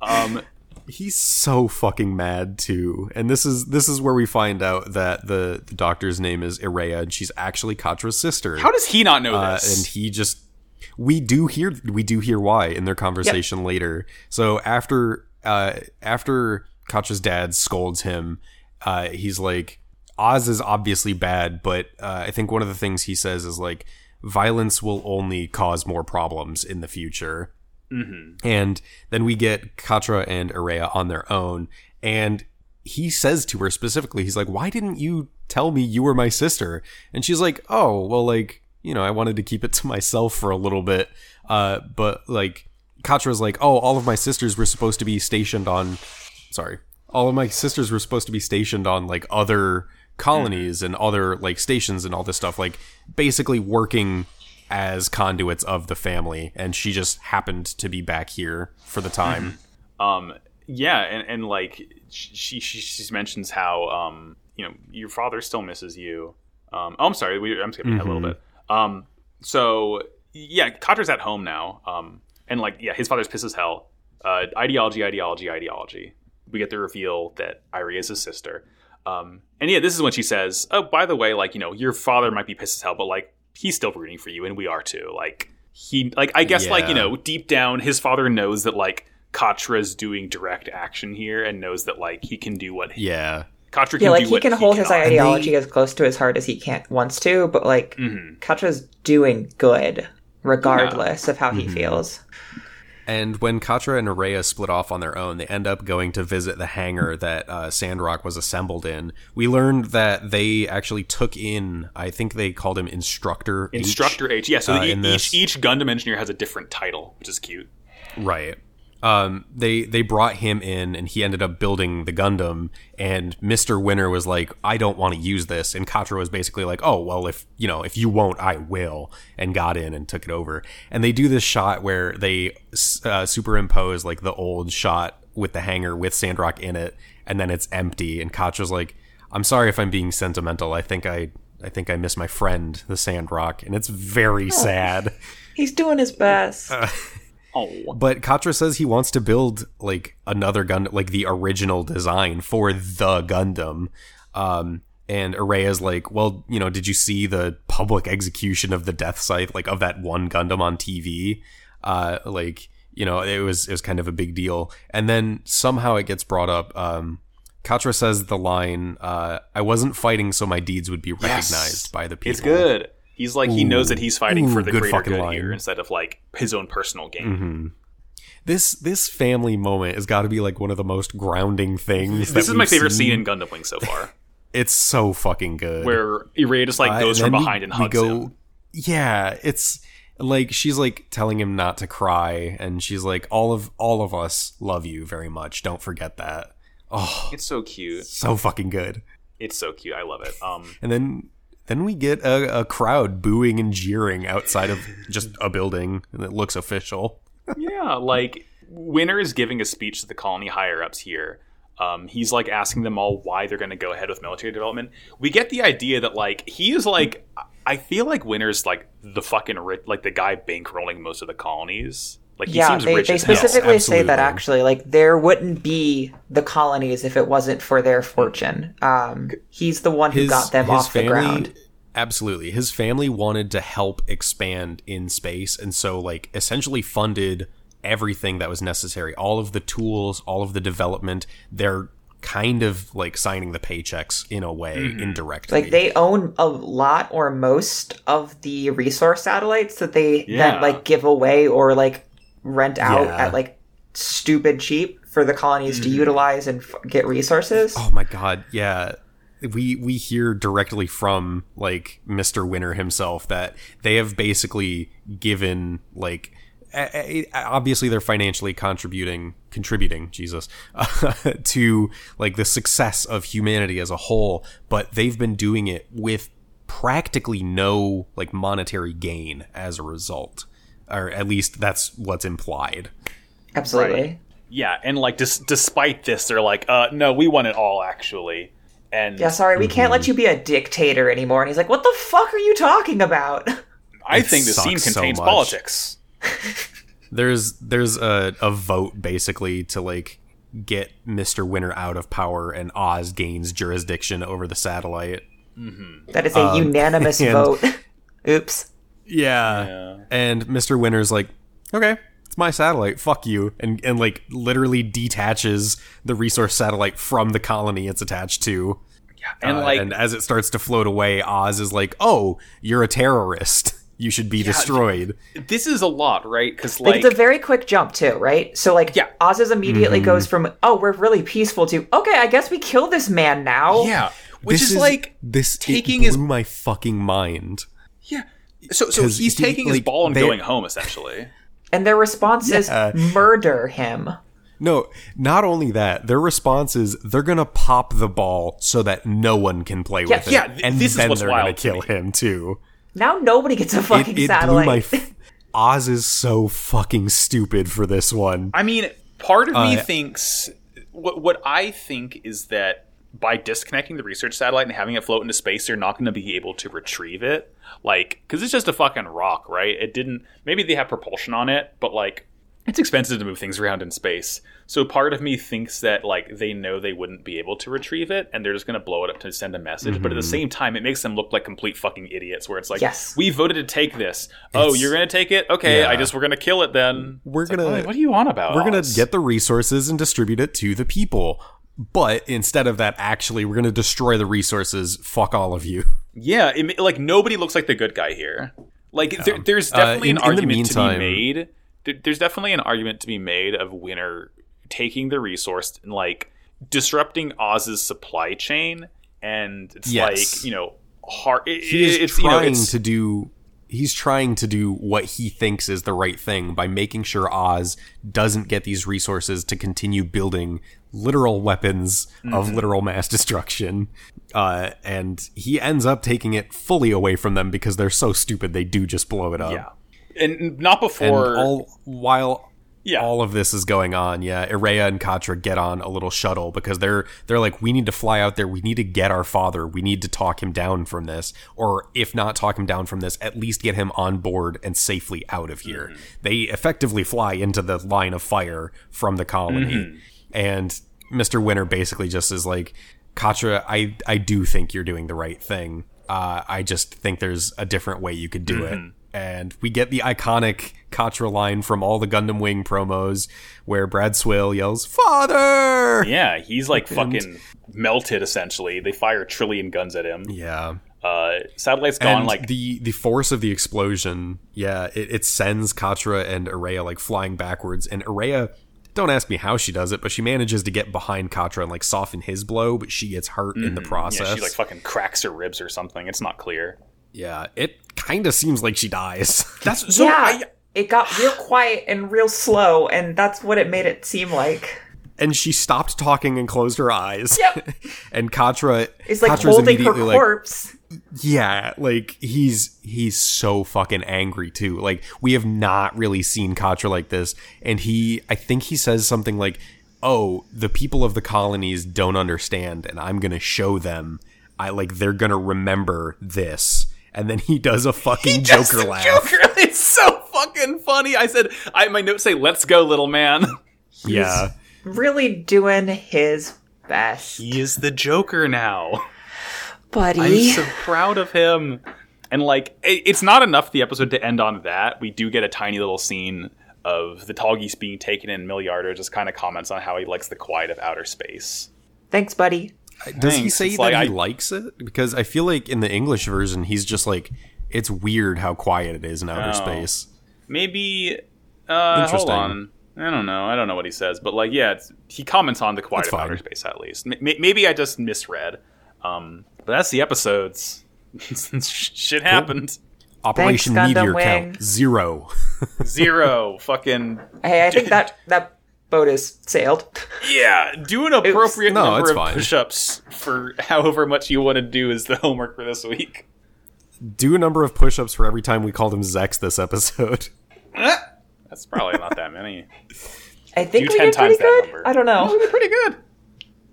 um, He's so fucking mad too. And this is this is where we find out that the, the doctor's name is Iria and she's actually Quatre's sister. how does he not know uh, this? and he just we do hear we do hear why in their conversation later. So after uh after Quatre's dad scolds him, uh he's like Oz is obviously bad, but uh, I think one of the things he says is like violence will only cause more problems in the future. And then we get Quatre and Iria on their own, and he says to her specifically, he's like, "Why didn't you tell me you were my sister?" And she's like, "Oh, well, like you know, I wanted to keep it to myself for a little bit, uh, but like." Quatre's like, "Oh, all of my sisters were supposed to be stationed on, sorry, all of my sisters were supposed to be stationed on like other colonies and other like stations and all this stuff, like basically working as conduits of the family, and she just happened to be back here for the time. um, yeah, and, and like she, she she mentions how um you know your father still misses you. Um, oh, I'm sorry, we, I'm skipping ahead a little bit. Um, so yeah, Quatre's at home now. Um, and like yeah, his father's pissed as hell. Uh, ideology, ideology, ideology. We get the reveal that Iria is his sister. Um, and yeah, this is when she says, "Oh, by the way, like you know, your father might be pissed as hell, but like he's still rooting for you, and we are too. Like he, like I guess, like you know, deep down, his father knows that like Quatre's doing direct action here, and knows that like he can do what Yeah, Quatre can Yeah, like do he what can hold his cannot. ideology as close to his heart as he can wants to, but like Mhm. Quatre's doing good regardless of how he feels. And when Quatre and Iria split off on their own, they end up going to visit the hangar that uh, Sandrock was assembled in. We learned that they actually took in, I think they called him Instructor. Instructor H, yeah. So uh, each each Gundam engineer has a different title, which is cute. Right. Um, they they brought him in, and he ended up building the Gundam. And Mister Winner was like, "I don't want to use this," and Quatre was basically like, "Oh well, if you know, if you won't, I will," and got in and took it over. And they do this shot where they uh, superimpose like the old shot with the hangar with Sandrock in it, and then it's empty. And Quatre's like, "I'm sorry if I'm being sentimental. I think I." I think I miss my friend, the Sandrock, and it's very sad. He's doing his best. Oh, But Quatre says he wants to build like another gun, like the original design for the Gundam. Um, and Iria's like, well, you know, did you see the public execution of the Deathscythe, like of that one Gundam on TV? Uh, like, you know, it was it was kind of a big deal. And then somehow it gets brought up. Um, Quatre says the line, uh, "I wasn't fighting so my deeds would be recognized by the people." it's good. He's like he knows that he's fighting Ooh, for the good greater fucking good line. here instead of like his own personal gain. This this family moment has got to be like one of the most grounding things. This is my favorite seen. scene in Gundam Wing so far, It's so fucking good. where Iria just like Uh, goes and from then we- behind and hugs go, him. Yeah, it's like she's like telling him not to cry, and she's like, "All of all of us love you very much. Don't forget that." Oh, It's so cute. so fucking good. It's so cute. I love it. Um, And then then we get a, a crowd booing and jeering outside of just a building, that looks official. yeah, like Winner is giving a speech to the colony higher ups here. Um, he's like asking them all why they're going to go ahead with military development. We get the idea that like he is like I feel like Winner's like the fucking rich, like the guy bankrolling most of the colonies. Like he yeah, seems they, rich they as hell. specifically say that actually, like there wouldn't be the colonies if it wasn't for their fortune. Um, he's the one who got them off the ground. Absolutely. His family wanted to help expand in space and so like essentially funded everything that was necessary. All of the tools, all of the development, they're kind of like signing the paychecks in a way indirectly. Like they own a lot or most of the resource satellites that they Yeah. then like give away or like rent out Yeah. at like stupid cheap for the colonies to mm-hmm. utilize and f- get resources. Oh my god, yeah. We we hear directly from like Mr. Winner himself that they have basically given like obviously they're financially contributing contributing jesus to like the success of humanity as a whole but they've been doing it with practically no like monetary gain as a result or at least that's what's implied Absolutely. Right. Yeah, and like dis- despite this, they're like, uh, no, we want it all actually. And Yeah, sorry, we can't let mm-hmm. you be a dictator anymore. And he's like, what the fuck are you talking about? I It think the scene sucks so contains politics. there's there's a, a vote basically to like get Mr. Winner out of power and Oz gains jurisdiction over the satellite. Mm-hmm. That is a um, unanimous and- vote. Oops. Yeah. Yeah. And Mr. Winner's like, okay, it's my satellite. Fuck you. And and like literally detaches the resource satellite from the colony it's attached to. And Uh, like, and as it starts to float away, Oz is like, "Oh, you're a terrorist. You should be destroyed." this is a lot, right? Because Like, like, it's a very quick jump too, right? So like Yeah. Oz's immediately Mm-hmm. goes from oh we're really peaceful to okay I guess we kill this man now. yeah, which This is, like this taking it his my fucking mind. yeah. So so 'Cause he's he, taking his ball and they- going home essentially. And their response Yeah. is murder him. No, not only that, their response is they're gonna pop the ball so that no one can play Yeah, with it, yeah, th- and this is then what's they're gonna wild to kill me. him too. Now nobody gets a fucking it blew satellite. my. F- Oz is so fucking stupid for this one. I mean, part of me Uh, thinks what what I think is that by disconnecting the research satellite and having it float into space, they're not going to be able to retrieve it. Like, because it's just a fucking rock, right? It didn't. Maybe they have propulsion on it, but like, it's expensive to move things around in space. So part of me thinks that like they know they wouldn't be able to retrieve it, and they're just going to blow it up to send a message. But at the Mm-hmm. same time, it makes them look like complete fucking idiots. Where it's like, Yes. we voted to take this. Oh, It's- you're going to take it? Okay, Yeah. I guess we're going to kill it then. We're It's like, gonna- what, what are you on about? We're gonna get the resources and distribute it to the people. But instead of that, actually, we're gonna destroy the resources. Fuck all of you. Yeah, it, like nobody looks like the good guy here. Like there, there's Uh, definitely in- an in the argument to be made. There- There's definitely an argument to be made of Winner taking the resource and like disrupting Oz's supply chain, and it's Yes. like you know hard. It, He is it's you know trying to do. He's trying to do what he thinks is the right thing by making sure Oz doesn't get these resources to continue building literal weapons of Mm-hmm. literal mass destruction. Uh, and he ends up taking it fully away from them because they're so stupid they do just blow it up. yeah, and not And before all while yeah all of this is going on, yeah, Iria and Quatre get on a little shuttle because they're they're like, we need to fly out there. We need to get our father. We need to talk him down from this, or if not talk him down from this, at least get him on board and safely out of here. They effectively fly into the line of fire from the colony, and Mister Winner basically just is like, Quatre, I I do think you're doing the right thing. Uh, I just think there's a different way you could do it. And we get the iconic Quatre line from all the Gundam Wing promos where Brad Swaile yells, Father! yeah he's like fucking melted essentially. They fire a trillion guns at him. Yeah. Uh, satellite's gone And like the the force of the explosion, yeah, it, it sends Quatre and Iria like flying backwards. And Iria, don't ask me how she does it, but she manages to get behind Quatre and like soften his blow, but she gets hurt in the process. Mm-hmm. yeah she like fucking cracks her ribs or something. It's not clear. Yeah, it kind of seems like she dies. That's so yeah, I, it got real quiet and real slow, and that's what it made it seem like. And she stopped talking and closed her eyes. Yep. and Quatre It's like Quatre's holding her immediately like, corpse. yeah, like he's he's so fucking angry too. Like we have not really seen Quatre like this, and he I think he says something like, "Oh, the people of the colonies don't understand, and I'm gonna show them. I like they're gonna remember this." And then he does a fucking Just Joker a laugh. Joker. It's so fucking funny. I said, I my notes say, "Let's go, little man." Yeah. Really doing his best. He is the Joker now. Buddy. I'm so proud of him. And like, it, it's not enough the episode to end on that. We do get a tiny little scene of the Tallgeese being taken in. Milliardo just kind of comments on how he likes the quiet of outer space. Thanks, buddy. Does he say It's that like he I- likes it? Because I feel like in the English version, he's just like, it's weird how quiet it is in outer Oh. space. Maybe. Uh, hold Interesting. on. I don't know. I don't know what he says, but like, yeah, it's, he comments on the quiet That's of outer space at least. M- m- maybe I just misread. Um, but that's the episodes. Shit happened. Operation Gundam Meteor Wing. count zero. Zero. Fucking Hey, I think that that boat is sailed. yeah. Do an appropriate No, number of fine. push-ups for however much you want to do is the homework for this week. Do a number of push-ups for every time we called him Zechs this episode. That's probably not that many. I think Do we 10 did pretty times that good. number. I don't know. They're pretty good.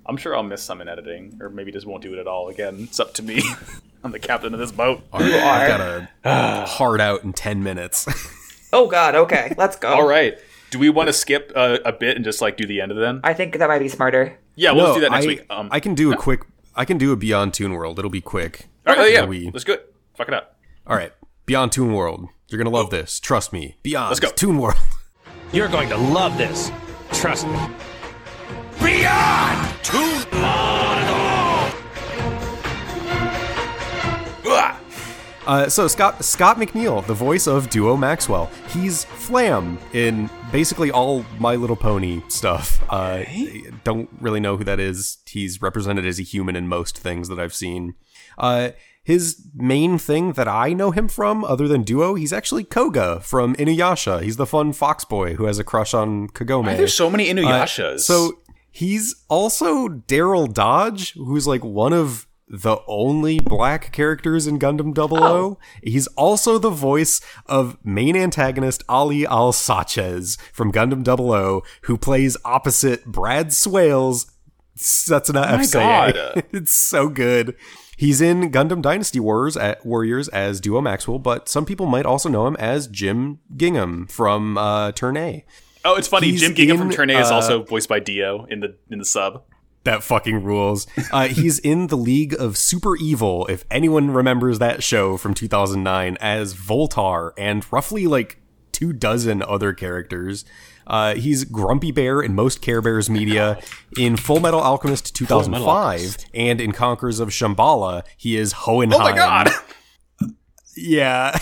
I'm sure I'll miss some in editing, or maybe just won't do it at all again. It's up to me. I'm the captain of this boat. All right, are. I've got a hard out in ten minutes. Oh God. Okay, let's go. All right. Do we want to skip uh, a bit and just like do the end of then? I think that might be smarter. Yeah, we'll No, do that next I, week. Um, I can do a quick. I can do a Beyond Toon World. It'll be quick. all right, yeah, we- let's go. Fuck it up. All right, Beyond Toon World. You're gonna love this. Trust me. Beyond Let's go. Toon World. You're going to love this. Trust me. Beyond Toon Ah! Uh, so Scott Scott McNeil, the voice of Duo Maxwell, he's Flam in basically all My Little Pony stuff. Uh, don't really know who that is. He's represented as a human in most things that I've seen. Uh, his main thing that I know him from, other than Duo, he's actually Koga from Inuyasha. He's the fun fox boy who has a crush on Kagome. There's so many Uh, Inuyashas. so he's also Daryl Dodge, who's like one of the only black characters in Gundam 00. Oh. He's also the voice of main antagonist Ali Al Sachez from Gundam 00, who plays opposite Brad Swaile. That's an Oh my FCA. God. it's so good. He's in Gundam Dynasty Warriors at Warriors as Duo Maxwell, but some people might also know him as Gym Ghingham from uh, Turn A. oh, it's funny. he's Gym Ghingham from Turn A is uh, also voiced by Dio in the in the sub. That fucking rules. Uh, he's in the League of Super Evil, if anyone remembers that show from 2009, as Voltar and roughly like two dozen other characters. Uh, he's Grumpy Bear in most Care Bears media. In Full Metal Alchemist 2005 Alchemist. and in Conquerors of Shambhala, he is Hohenheim. Oh my god! Yeah.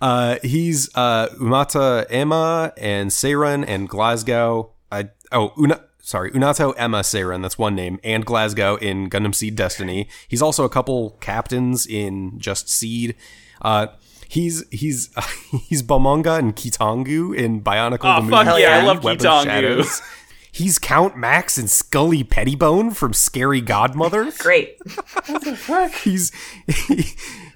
Uh, he's uh, Umata Emma and Seiran and Glasgow. I oh Una sorry Unato Emma Seiran. That's one name and Glasgow in Gundam Seed Destiny. He's also a couple captains in Just Seed. Uh, he's he's he's Bamonga and Kitangu in Bionicle Oh, the fuck movie. yeah, I love Web of Kitangu. Shadows. He's Count Max and Scully Pettibone from Scary Godmother. Great. What he's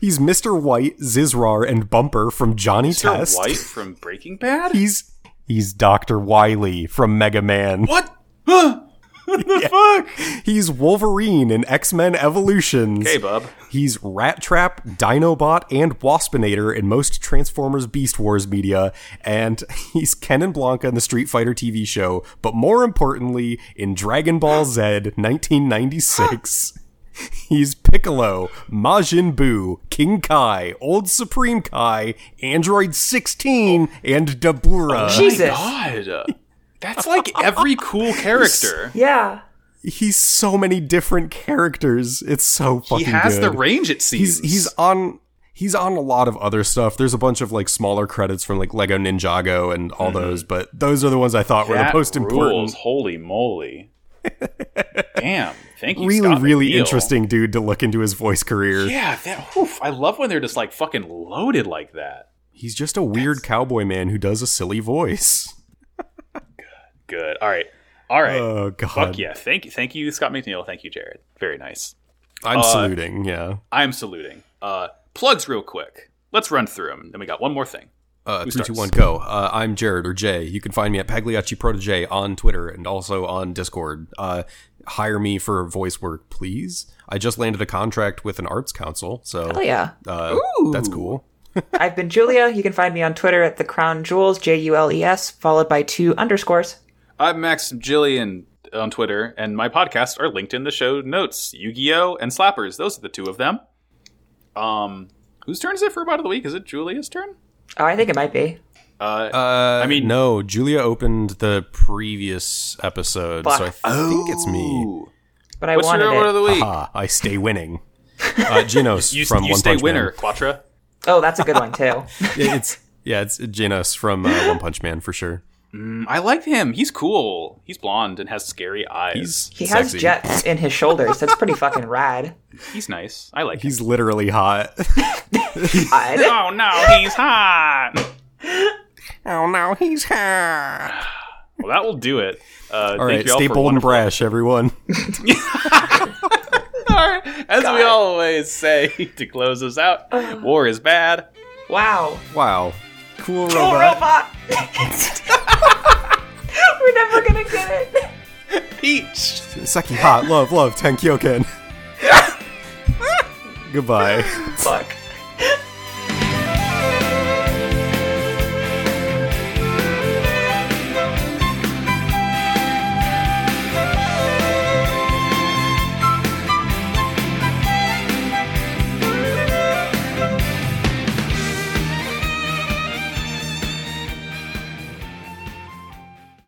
he's Mr. White, Zizrar, and Bumper from Johnny Mr. Test. White from Breaking Bad. He's he's Doctor Wily from Mega Man. what? Huh? What the fuck? He's Wolverine in X Men Evolutions. Hey, bub. He's Rat Trap, Dinobot, and Waspinator in most Transformers Beast Wars media, and he's Ken and Blanca in the Street Fighter TV show, but more importantly, in Dragon Ball Z 1996. He's Piccolo, Majin Buu, King Kai, Old Supreme Kai, Android 16, and Dabura. Oh Jesus. God, that's like every cool character. Yeah. He's so many different characters. It's so fucking. He has good. the range. It seems he's he's on he's on a lot of other stuff. There's a bunch of like smaller credits from like Lego Ninjago and all those, but those are the ones I thought were the Mm-hmm. Most important. rules. Holy moly! Damn. Thank you. Really, Scott really McNeil. interesting dude to look into his voice career. Yeah, that. Oof, I love when they're just like fucking loaded like that. He's just a weird cowboy man who does a silly voice. Good. All right. All right. Oh god. Fuck yeah. Thank you. Thank you, Scott McNeil. Thank you, Jared. Very nice. I'm Uh, saluting, yeah. I'm saluting. Uh, plugs real quick. Let's run through them. Then we got one more thing. Uh, Who three, two, one, go. Uh, I'm Jared or Jay. You can find me at Pagliacci Protege on Twitter and also on Discord. Uh, hire me for voice work, please. I just landed a contract with an arts council, so Oh yeah. uh, that's cool. I've been Julia. You can find me on Twitter at the Crown Jewels, J U L E S, followed by two underscores. I'm Max Jillian on Twitter, and my podcasts are linked in the show notes. Yu-Gi-Oh and Slappers. Those are the two of them. Um, whose turn is it for about of the week? Is it Julia's turn? Oh, I think it might be. Uh, Uh, I mean- no. Julia opened the previous episode, so I think it's me. But I What's wanted your order of it. the week? Ah, I stay winning. Uh, Genos You, from you One stay Punch winner, Man. Quatre. Oh, that's a good one too. Yeah, it's yeah, it's Genos from uh, One Punch Man for sure. Mm, I like him. He's cool. He's blonde and has scary eyes. He's He has sexy. jets in his shoulders. That's pretty fucking rad. He's nice. I like him. He's literally hot. I, Oh no, he's hot. Oh no, he's hot. Well, that will do it. Uh, All thank right, you all stay bold and brash, everyone. As we always say to close us out, war is bad. Wow. Wow, cool Cool robot. robot. We're never gonna get it. Peach. Seki hot, love, love, Tenkyoken. Goodbye. Fuck.